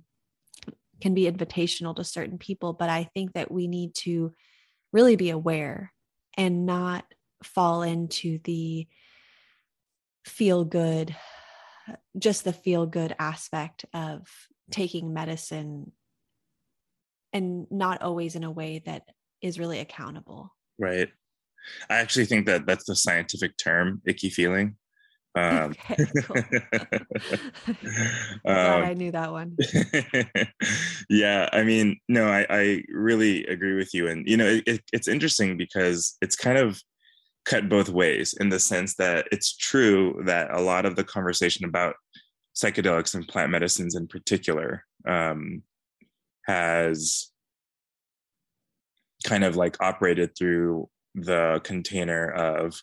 Speaker 1: can be invitational to certain people but i think that we need to really be aware and not fall into the feel good just the feel good aspect of taking medicine and not always in a way that is really accountable.
Speaker 2: Right. I actually think that that's the scientific term icky feeling um, okay, cool.
Speaker 1: um, I knew that one.
Speaker 2: yeah, I mean, no, I, I really agree with you, and you know, it, it, it's interesting because it's kind of cut both ways in the sense that it's true that a lot of the conversation about psychedelics and plant medicines in particular um, has kind of like operated through the container of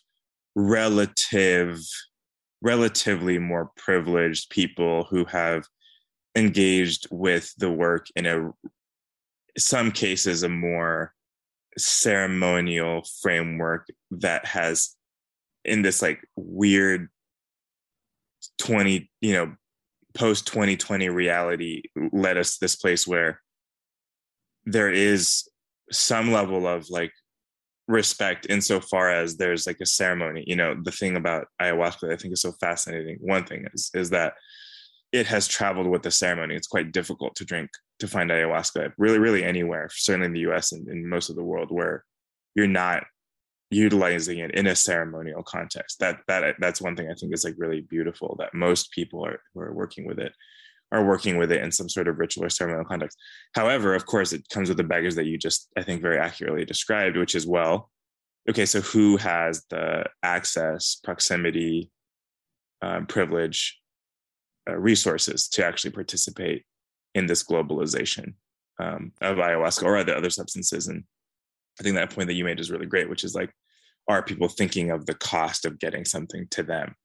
Speaker 2: relative relatively more privileged people who have engaged with the work in a some cases a more ceremonial framework that has in this like weird 20 you know post 2020 reality led us this place where there is some level of like respect insofar as there's like a ceremony you know the thing about ayahuasca i think is so fascinating one thing is is that it has traveled with the ceremony. It's quite difficult to drink to find ayahuasca really really anywhere certainly in the us and in most of the world where you're not utilizing it in a ceremonial context. That that that's one thing i think is like really beautiful that most people are who are working with it are working with it in some sort of ritual or ceremonial context. However, of course, it comes with the baggage that you just, I think, very accurately described, which is well, okay, so who has the access, proximity, um, privilege, uh, resources to actually participate in this globalization um, of ayahuasca or other other substances? And I think that point that you made is really great, which is like, are people thinking of the cost of getting something to them?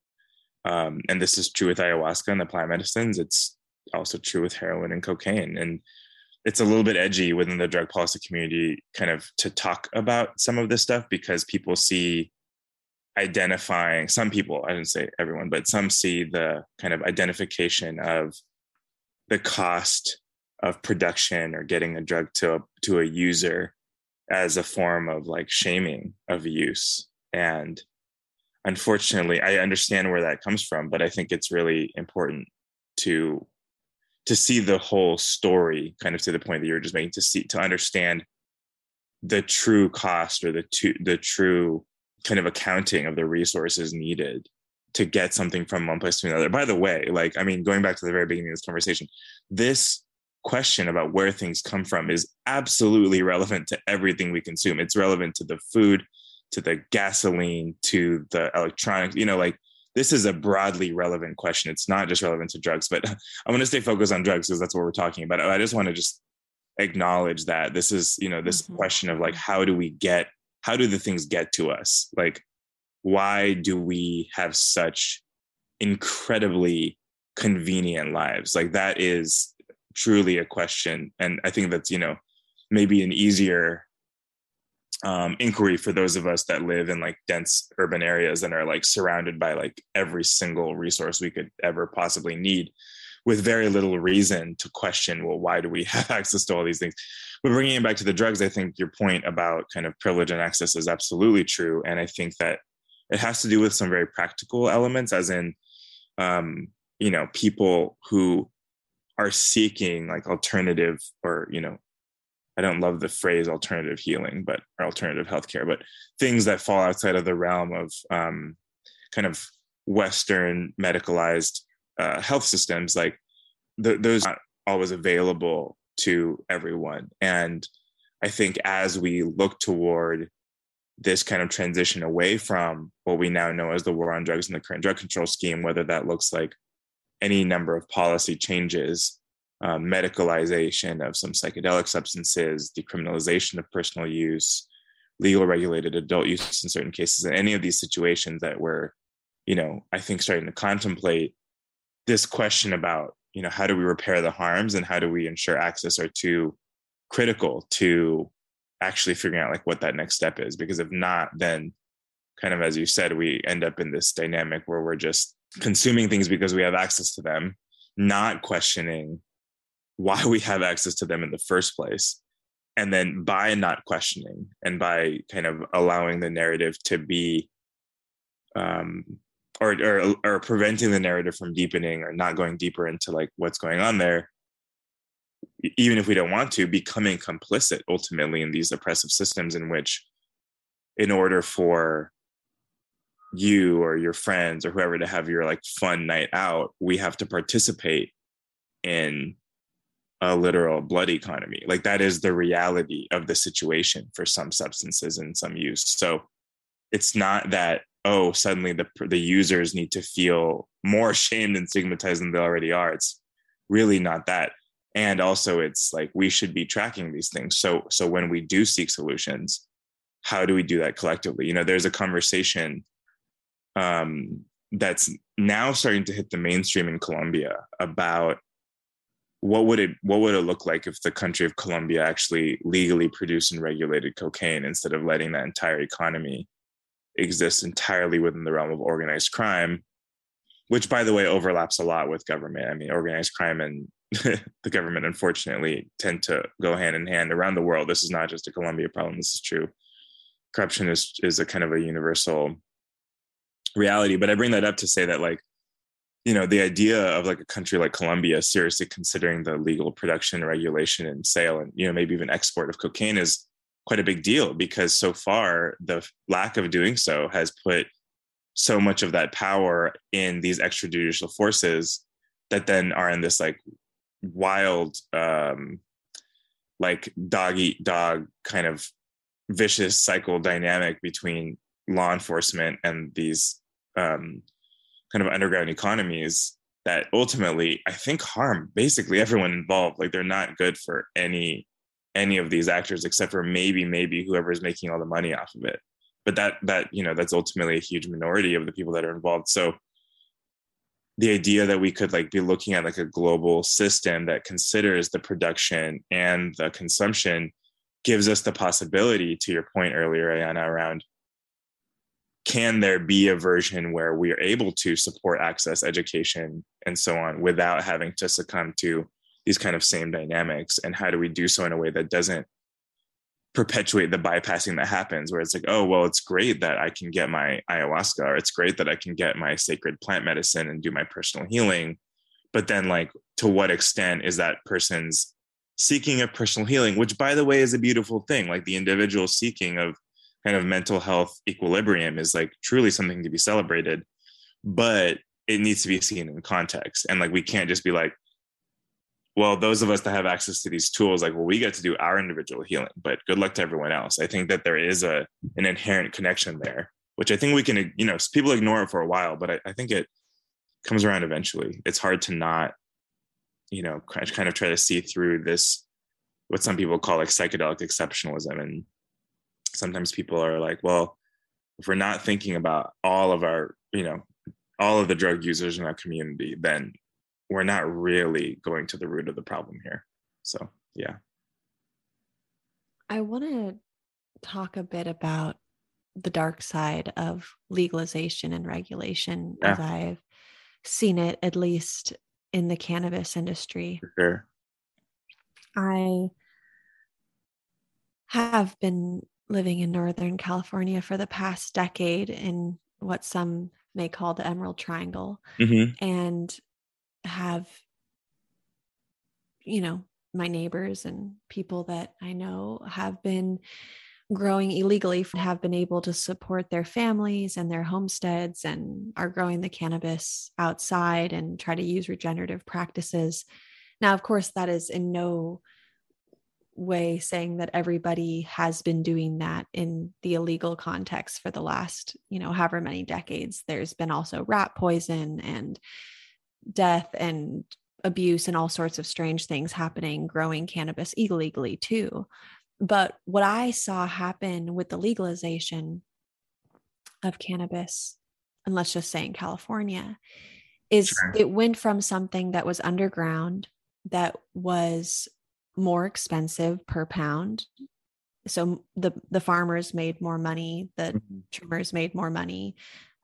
Speaker 2: Um, and this is true with ayahuasca and the plant medicines. It's also true with heroin and cocaine. And it's a little bit edgy within the drug policy community kind of to talk about some of this stuff because people see identifying some people i didn't say everyone but some see the kind of identification of the cost of production or getting a drug to a, to a user as a form of like shaming of use and unfortunately i understand where that comes from but i think it's really important to to see the whole story kind of to the point that you were just making to see to understand the true cost or the to, the true kind of accounting of the resources needed to get something from one place to another. By the way like i mean going back to the very beginning of this conversation this question about where things come from is absolutely relevant to everything we consume. It's relevant to the food to the gasoline to the electronics you know like this is a broadly relevant question. It's not just relevant to drugs, but I'm going to stay focused on drugs because that's what we're talking about. I just want to just acknowledge that this is, you know, this mm-hmm. question of like, how do we get, how do the things get to us? Like, why do we have such incredibly convenient lives like that is truly a question and i think that's you know maybe an easier um, inquiry for those of us that live in like dense urban areas and are like surrounded by like every single resource we could ever possibly need with very little reason to question well why do we have access to all these things? But bringing it back to the drugs i think your point about kind of privilege and access is absolutely true and i think that it has to do with some very practical elements as in um, you know people who are seeking like alternative or you know I don't love the phrase alternative healing, but or alternative healthcare, but things that fall outside of the realm of um, kind of Western medicalized uh, health systems, like th- those aren't always available to everyone. And I think as we look toward this kind of transition away from what we now know as the war on drugs and the current drug control scheme, whether that looks like any number of policy changes uh, medicalization of some psychedelic substances, decriminalization of personal use, legal regulated adult use in certain cases, and any of these situations that we're, you know, I think starting to contemplate this question about, you know, how do we repair the harms and how do we ensure access are too critical to actually figuring out like what that next step is. Because if not, then kind of as you said, we end up in this dynamic where we're just consuming things because we have access to them, not questioning why we have access to them in the first place. And then by not questioning and by kind of allowing the narrative to be um or, or or preventing the narrative from deepening or not going deeper into like what's going on there even if we don't want to becoming complicit ultimately in these oppressive systems in which in order for you or your friends or whoever to have your like fun night out we have to participate in a literal blood economy. Like that is the reality of the situation for some substances and some use. So it's not that oh suddenly the the users need to feel more shamed and stigmatized than they already are. It's really not that. And also it's like we should be tracking these things. So so when we do seek solutions, how do we do that collectively? You know, there's a conversation um, that's now starting to hit the mainstream in Colombia about what would it what would it look like if the country of Colombia actually legally produced and regulated cocaine instead of letting that entire economy exist entirely within the realm of organized crime, which by the way overlaps a lot with government. I mean, organized crime and the government unfortunately tend to go hand in hand around the world. This is not just a Colombia problem. This is true. Corruption is is a kind of a universal reality. But I bring that up to say that like you know the idea of like a country like colombia seriously considering the legal production regulation and sale and you know maybe even export of cocaine is quite a big deal because so far the lack of doing so has put so much of that power in these extrajudicial forces that then are in this like wild um like dog eat dog kind of vicious cycle dynamic between law enforcement and these um kind of underground economies that ultimately I think harm basically everyone involved. Like they're not good for any any of these actors except for maybe maybe whoever is making all the money off of it. But that that you know that's ultimately a huge minority of the people that are involved. So the idea that we could like be looking at like a global system that considers the production and the consumption gives us the possibility to your point earlier Ayana around can there be a version where we are able to support access education and so on without having to succumb to these kind of same dynamics? And how do we do so in a way that doesn't perpetuate the bypassing that happens where it's like oh well it's great that i can get my ayahuasca or it's great that i can get my sacred plant medicine and do my personal healing. But then like to what extent is that person's seeking of personal healing which by the way is a beautiful thing like the individual seeking of kind of mental health equilibrium is like truly something to be celebrated but it needs to be seen in context. And like we can't just be like well those of us that have access to these tools like well we get to do our individual healing but good luck to everyone else. I think that there is a an inherent connection there which i think we can you know people ignore it for a while but i, I think it comes around eventually. It's hard to not you know kind of try to see through this what some people call like psychedelic exceptionalism and sometimes people are like, well, if we're not thinking about all of our, you know, all of the drug users in our community, then we're not really going to the root of the problem here. So, yeah.
Speaker 1: I want to talk a bit about the dark side of legalization and regulation yeah. as I've seen it, at least in the cannabis industry.
Speaker 2: sure.
Speaker 1: I have been living in Northern California for the past decade in what some may call the Emerald Triangle mm-hmm. and have, you know, my neighbors and people that I know have been growing illegally have been able to support their families and their homesteads and are growing the cannabis outside and try to use regenerative practices. Now, of course, that is in no way saying that everybody has been doing that in the illegal context for the last, you know, however many decades. There's been also rat poison and death and abuse and all sorts of strange things happening growing cannabis illegally too. But what I saw happen with the legalization of cannabis, and let's just say in California, is sure. it went from something that was underground that was more expensive per pound. So the the farmers made more money the mm-hmm. trimmers made more money.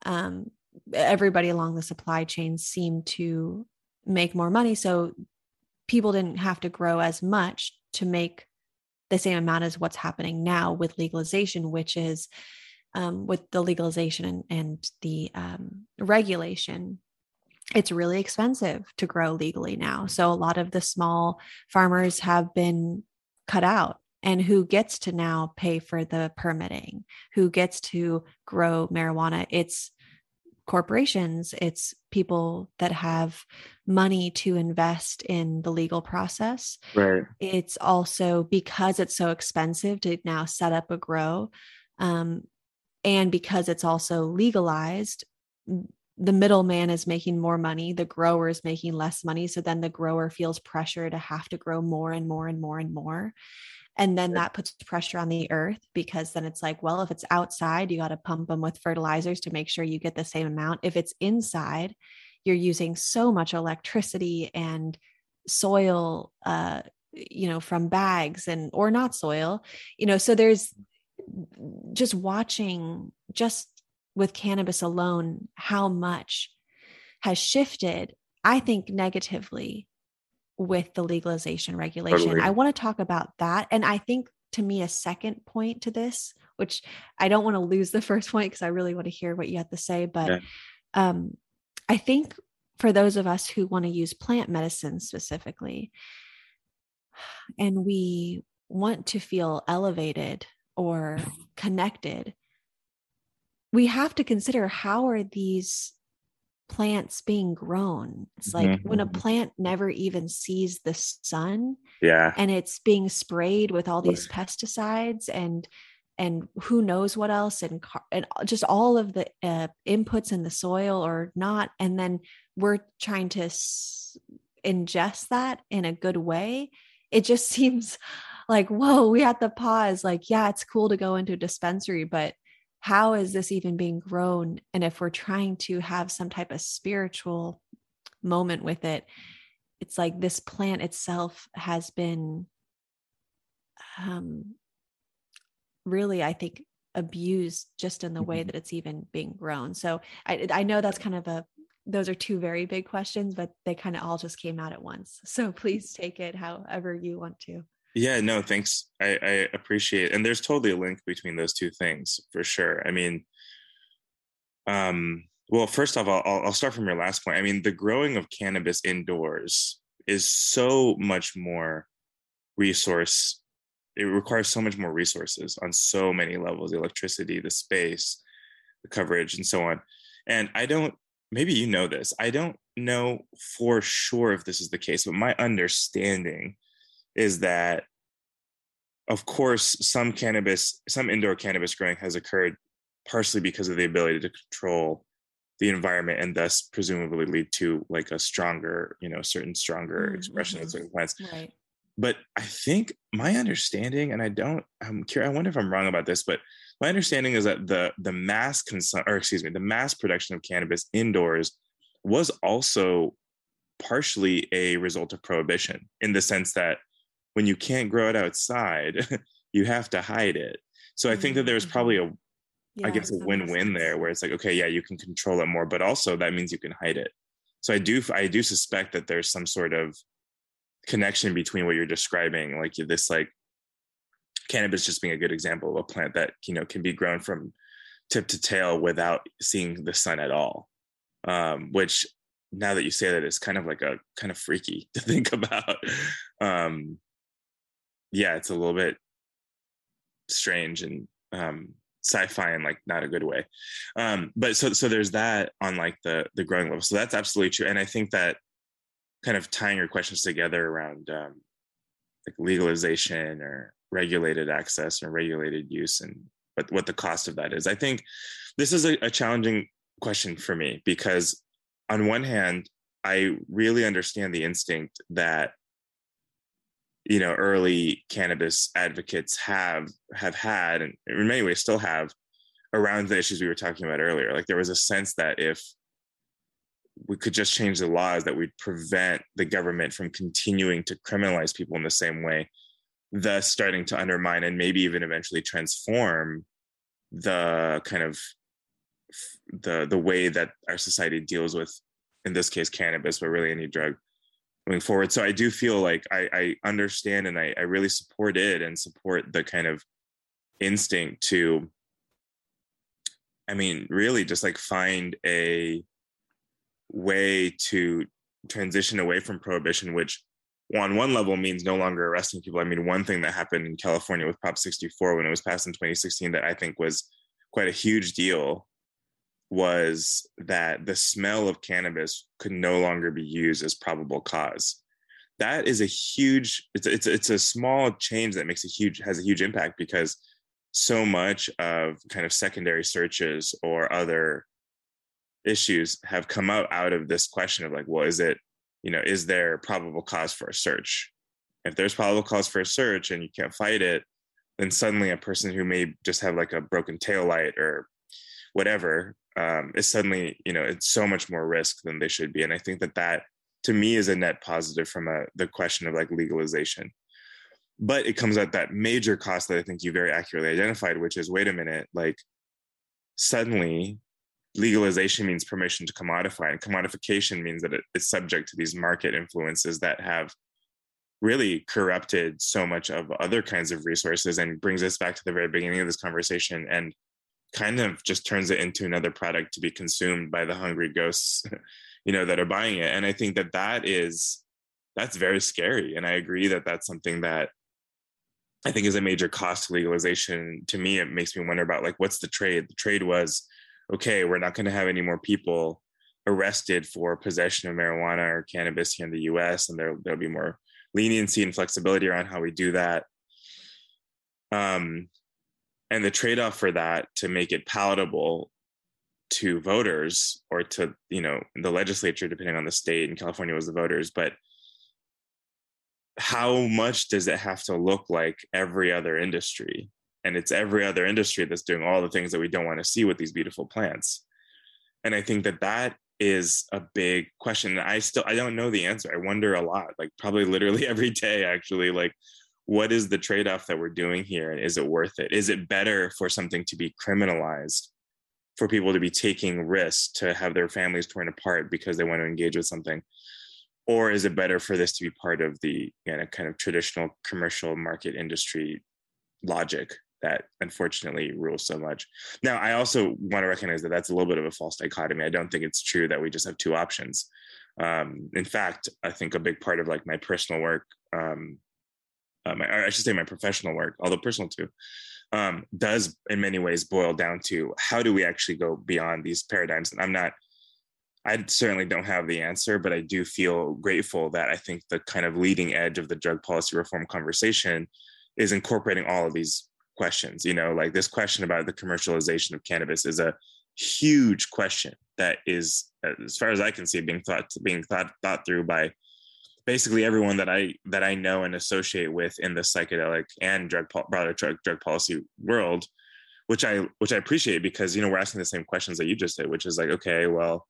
Speaker 1: Um, everybody along the supply chain seemed to make more money so people didn't have to grow as much to make the same amount as what's happening now with legalization which is um, with the legalization and, and the um, regulation it's really expensive to grow legally now. So a lot of the small farmers have been cut out. And who gets to now pay for the permitting? Who gets to grow marijuana? It's corporations, it's people that have money to invest in the legal process.
Speaker 2: Right.
Speaker 1: It's also because it's so expensive to now set up a grow. Um, and because it's also legalized, the middleman is making more money, the grower is making less money. So then the grower feels pressure to have to grow more and more and more and more. And then that puts pressure on the earth because then it's like, well, if it's outside, you got to pump them with fertilizers to make sure you get the same amount. If it's inside, you're using so much electricity and soil, uh, you know, from bags and or not soil, you know, so there's just watching just with cannabis alone how much has shifted i think negatively with the legalization regulation totally. i want to talk about that and i think to me a second point to this which i don't want to lose the first point because i really want to hear what you have to say but yeah. um, i think for those of us who want to use plant medicine specifically and we want to feel elevated or connected we have to consider how are these plants being grown it's like mm-hmm. when a mm-hmm. plant never even sees the sun
Speaker 2: yeah
Speaker 1: and it's being sprayed with all these pesticides and and who knows what else and and just all of the uh, inputs in the soil or not and then we're trying to s- ingest that in a good way it just seems like whoa we had to pause like yeah it's cool to go into a dispensary but how is this even being grown? And if we're trying to have some type of spiritual moment with it it's like this plant itself has been um really i think abused just in the way mm-hmm. that it's even being grown. So i i know that's kind of a those are two very big questions but they kind of all just came out at once. So please take it however you want to
Speaker 2: yeah, no, thanks. I, I appreciate, it. and there's totally a link between those two things for sure. I mean, um, well, first off, I'll, I'll start from your last point. I mean, the growing of cannabis indoors is so much more resource. It requires so much more resources on so many levels: the electricity, the space, the coverage, and so on. And I don't. Maybe you know this. I don't know for sure if this is the case, but my understanding is that of course some cannabis some indoor cannabis growing has occurred partially because of the ability to control the environment and thus presumably lead to like a stronger you know certain stronger mm-hmm. expression of certain plants
Speaker 1: right
Speaker 2: but i think my understanding and i don't i'm curious i wonder if i'm wrong about this but my understanding is that the the mass consum or excuse me the mass production of cannabis indoors was also partially a result of prohibition in the sense that when you can't grow it outside you have to hide it. So i think that there's probably a yeah, I guess a win-win there where it's like okay yeah you can control it more but also that means you can hide it. So i do i do suspect that there's some sort of connection between what you're describing like this like cannabis just being a good example of a plant that you know can be grown from tip to tail without seeing the sun at all. Um, which now that you say that it's kind of like a kind of freaky to think about. Um, yeah it's a little bit strange and um, sci-fi in like not a good way um, but so so there's that on like the the growing level so that's absolutely true and i think that kind of tying your questions together around um, like legalization or regulated access or regulated use and what, what the cost of that is. I think this is a, a challenging question for me because on one hand, I really understand the instinct that you know early cannabis advocates have have had and in many ways still have around the issues we were talking about earlier. Like there was a sense that if we could just change the laws that would prevent the government from continuing to criminalize people in the same way thus starting to undermine and maybe even eventually transform the kind of the the way that our society deals with in this case cannabis but really any drug moving forward so i do feel like i i understand and i, I really support it and support the kind of instinct to i mean really just like find a way to transition away from prohibition which on one level means no longer arresting people. I mean, one thing that happened in California with Prop 64 when it was passed in 2016 that I think was quite a huge deal was that the smell of cannabis could no longer be used as probable cause. That is a huge it's it's it's a small change that makes a huge has a huge impact because so much of kind of secondary searches or other issues have come out out of this question of like well is it you know, is there probable cause for a search? If there's probable cause for a search and you can't fight it, then suddenly a person who may just have like a broken tail light or whatever um, is suddenly, you know, it's so much more risk than they should be. And I think that that to me is a net positive from a, the question of like legalization. But it comes at that major cost that I think you very accurately identified, which is wait a minute, like suddenly legalization means permission to commodify and commodification means that it is subject to these market influences that have really corrupted so much of other kinds of resources and brings us back to the very beginning of this conversation and kind of just turns it into another product to be consumed by the hungry ghosts you know that are buying it. And i think that that is that's very scary. And i agree that that's something that i think is a major cost to legalization. To me it makes me wonder about like what's the trade? The trade was okay, we're not going to have any more people arrested for possession of marijuana or cannabis here in the US, and there, there'll be more leniency and flexibility around how we do that. Um, and the trade off for that to make it palatable to voters or to, you know, the legislature, depending on the state, in California was the voters, but how much does it have to look like every other industry? and it's every other industry that's doing all the things that we don't want to see with these beautiful plants. And i think that that is a big question. I still i don't know the answer. I wonder a lot like probably literally every day actually like what is the trade-off that we're doing here and is it worth it is it better for something to be criminalized for people to be taking risks to have their families torn apart because they want to engage with something or is it better for this to be part of the you know, kind of traditional commercial market industry logic that unfortunately rules so much. Now, I also want to recognize that that's a little bit of a false dichotomy. I don't think it's true that we just have two options. Um, in fact, I think a big part of like my personal work, um, uh, I should say my professional work, although personal too, um, does in many ways boil down to how do we actually go beyond these paradigms? And I'm not, I certainly don't have the answer, but I do feel grateful that I think the kind of leading edge of the drug policy reform conversation is incorporating all of these questions you know like this question about the commercialization of cannabis is a huge question that is as far as i can see being thought being thought thought through by basically everyone that i that i know and associate with in the psychedelic and drug broader drug, drug policy world which I which I appreciate because you know we're asking the same questions that you just did, which is like, okay, well,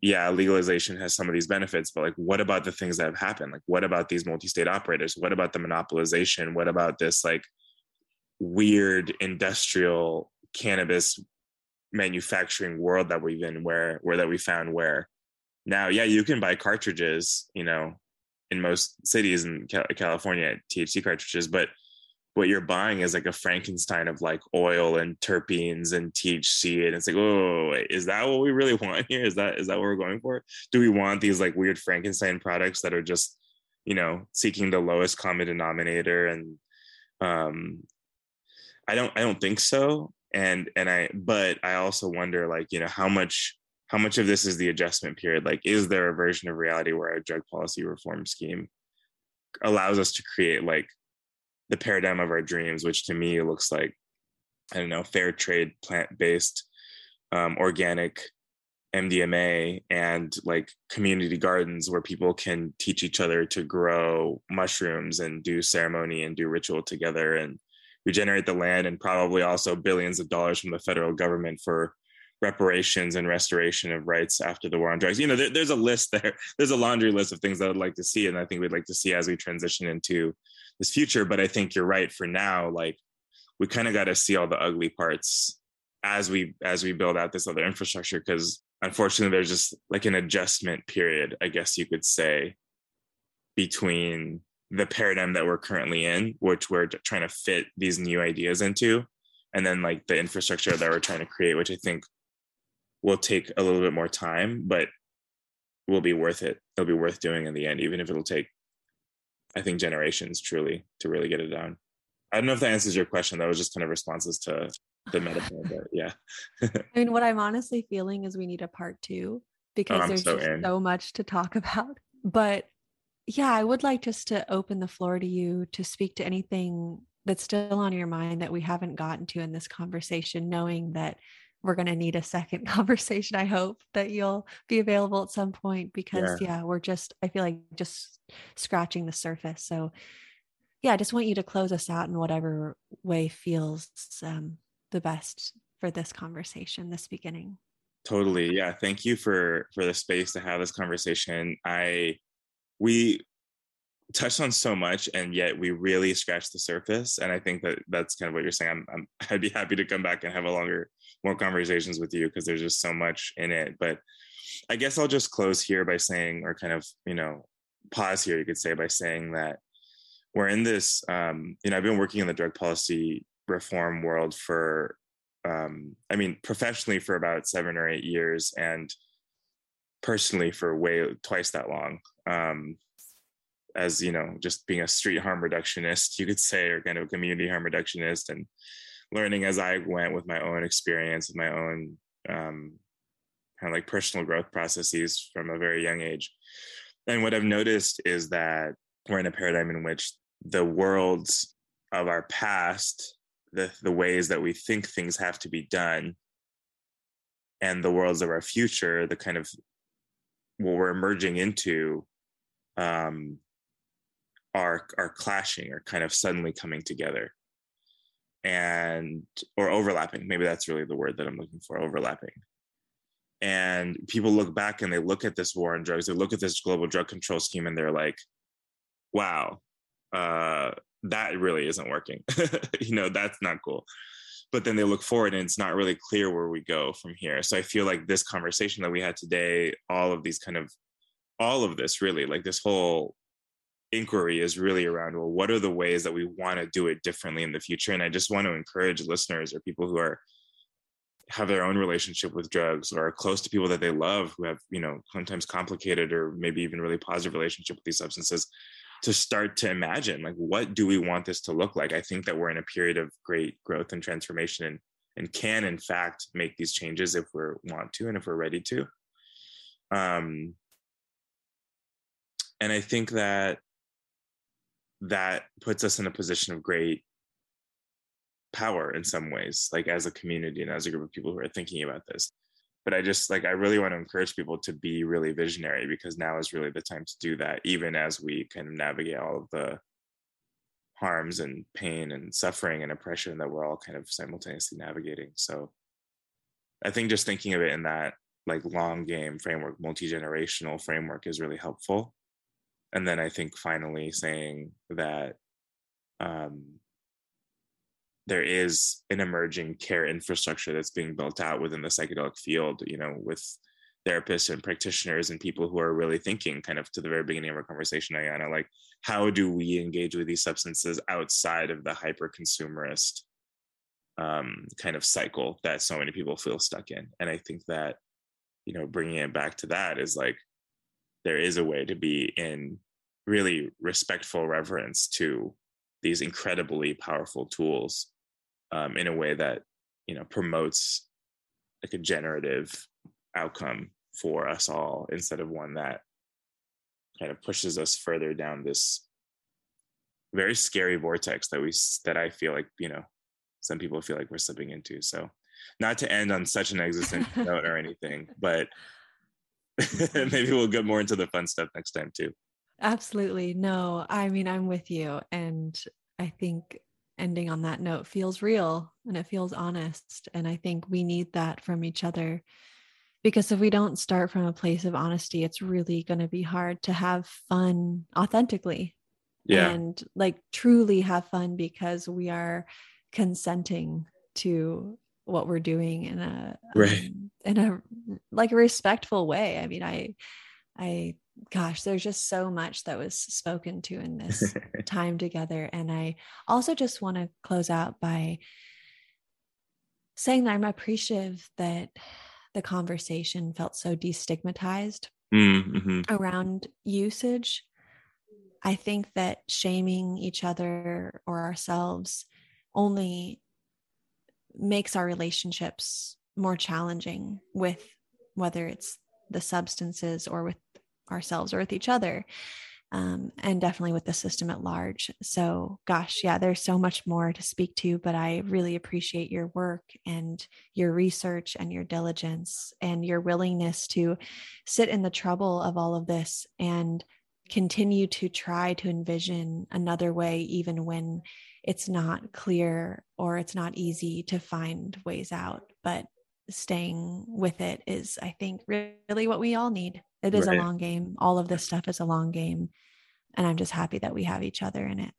Speaker 2: yeah, legalization has some of these benefits, but like, what about the things that have happened? Like, what about these multi-state operators? What about the monopolization? What about this like weird industrial cannabis manufacturing world that we've in where where that we found where now yeah you can buy cartridges you know in most cities in california thc cartridges but what you're buying is like a Frankenstein of like oil and terpenes and THC, and it's like, oh, is that what we really want here? Is that is that what we're going for? Do we want these like weird Frankenstein products that are just, you know, seeking the lowest common denominator? And um, I don't I don't think so. And and I but I also wonder like you know how much how much of this is the adjustment period? Like, is there a version of reality where a drug policy reform scheme allows us to create like the paradigm of our dreams, which to me looks like, I don't know, fair trade, plant based, um, organic MDMA and like community gardens where people can teach each other to grow mushrooms and do ceremony and do ritual together and regenerate the land and probably also billions of dollars from the federal government for reparations and restoration of rights after the war on drugs. You know, there, there's a list there. There's a laundry list of things that I'd like to see, and I think we'd like to see as we transition into this future. But I think you're right. For now, like we kind of got to see all the ugly parts as we as we build out this other infrastructure because unfortunately there's just like an adjustment period i guess you could say between the paradigm that we're currently in which we're trying to fit these new ideas into and then like the infrastructure that we're trying to create which i think will take a little bit more time but will be worth it it'll be worth doing in the end even if it'll take I think generations truly to really get it done. I don't know if that answers your question. That was just kind of responses to the metaphor, but yeah.
Speaker 1: I mean, what I'm honestly feeling is we need a part two because oh, there's so, just so much to talk about. But yeah, I would like just to open the floor to you to speak to anything that's still on your mind that we haven't gotten to in this conversation, knowing that we're going to need a second conversation. I hope that you'll be available at some point because, yeah. yeah, we're just, I feel like just scratching the surface. So, yeah, I just want you to close us out in whatever way feels um, the best for this conversation, this beginning.
Speaker 2: Totally. Yeah. Thank you for for the space to have this conversation. I we touched on so much and yet we really scratched the surface and i think that that's kind of what you're saying. I'm, I'm i'd be happy to come back and have a longer more conversations with you because there's just so much in it but i guess i'll just close here by saying or kind of you know pause here you could say by saying that we're in this um, you know i've been working in the drug policy reform world for um, i mean professionally for about seven or eight years and personally for way twice that long. Um, as you know just being a street harm reductionist you could say or kind of a community harm reductionist and learning as i went with my own experience with my own um, kind of like personal growth processes from a very young age. And what i've noticed is that we're in a paradigm in which the worlds of our past the, the ways that we think things have to be done and the worlds of our future the kind of what we're emerging into um, are are clashing or kind of suddenly coming together. And or overlapping maybe that's really the word that i'm looking for overlapping. And people look back and they look at this war on drugs they look at this global drug control scheme and they're like wow uh, that really isn't working. You know that's not cool. But then they look forward and it's not really clear where we go from here. So i feel like this conversation that we had today all of these kind of all of this really like this whole inquiry is really around well what are the ways that we want to do it differently in the future? And i just want to encourage listeners or people who are have their own relationship with drugs or are close to people that they love who have you know sometimes complicated or maybe even really positive relationship with these substances to start to imagine like what do we want this to look like? I think that we're in a period of great growth and transformation and and can in fact make these changes if we want to and if we're ready to. Um and i think that that puts us in a position of great power in some ways, like as a community and as a group of people who are thinking about this. But I just like, I really want to encourage people to be really visionary because now is really the time to do that, even as we kind of navigate all of the harms and pain and suffering and oppression that we're all kind of simultaneously navigating. So I think just thinking of it in that like long game framework, multi-generational framework is really helpful. And then I think finally saying that um, there is an emerging care infrastructure that's being built out within the psychedelic field, you know, with therapists and practitioners and people who are really thinking kind of to the very beginning of our conversation, Ayana, like how do we engage with these substances outside of the hyper consumerist um, kind of cycle that so many people feel stuck in? And I think that, you know, bringing it back to that is like, there is a way to be in really respectful reverence to these incredibly powerful tools um, in a way that you know promotes like a generative outcome for us all instead of one that kind of pushes us further down this very scary vortex that we that I feel like you know some people feel like we're slipping into. So not to end on such an existential note or anything, but maybe we'll get more into the fun stuff next time too.
Speaker 1: Absolutely. No, I mean, I'm with you. And I think ending on that note feels real and it feels honest. And I think we need that from each other because if we don't start from a place of honesty, it's really going to be hard to have fun authentically. Yeah. And like truly have fun because we are consenting to what we're doing in a
Speaker 2: right. Um,
Speaker 1: in a like a respectful way. I mean, I I gosh, there's just so much that was spoken to in this time together. And I also just want to close out by saying that I'm appreciative that the conversation felt so destigmatized mm-hmm. around usage. I think that shaming each other or ourselves only makes our relationships more challenging with whether it's the substances or with ourselves or with each other um, and definitely with the system at large. So, gosh, yeah, there's so much more to speak to, but I really appreciate your work and your research and your diligence and your willingness to sit in the trouble of all of this and continue to try to envision another way, even when it's not clear or it's not easy to find ways out. But staying with it is, I think, really what we all need. It is right. a long game. All of this stuff is a long game. And I'm just happy that we have each other in it.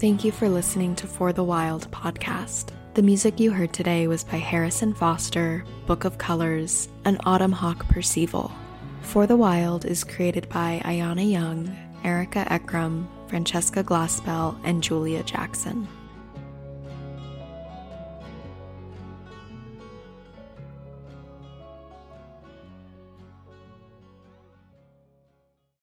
Speaker 1: Thank you for listening to For the Wild podcast. The music you heard today was by Harrison Foster, Book of Colors, and Autumn Hawk Percival. For the Wild is created by Ayana Young, Erica Ekram, Francesca Glassbell, and Julia Jackson.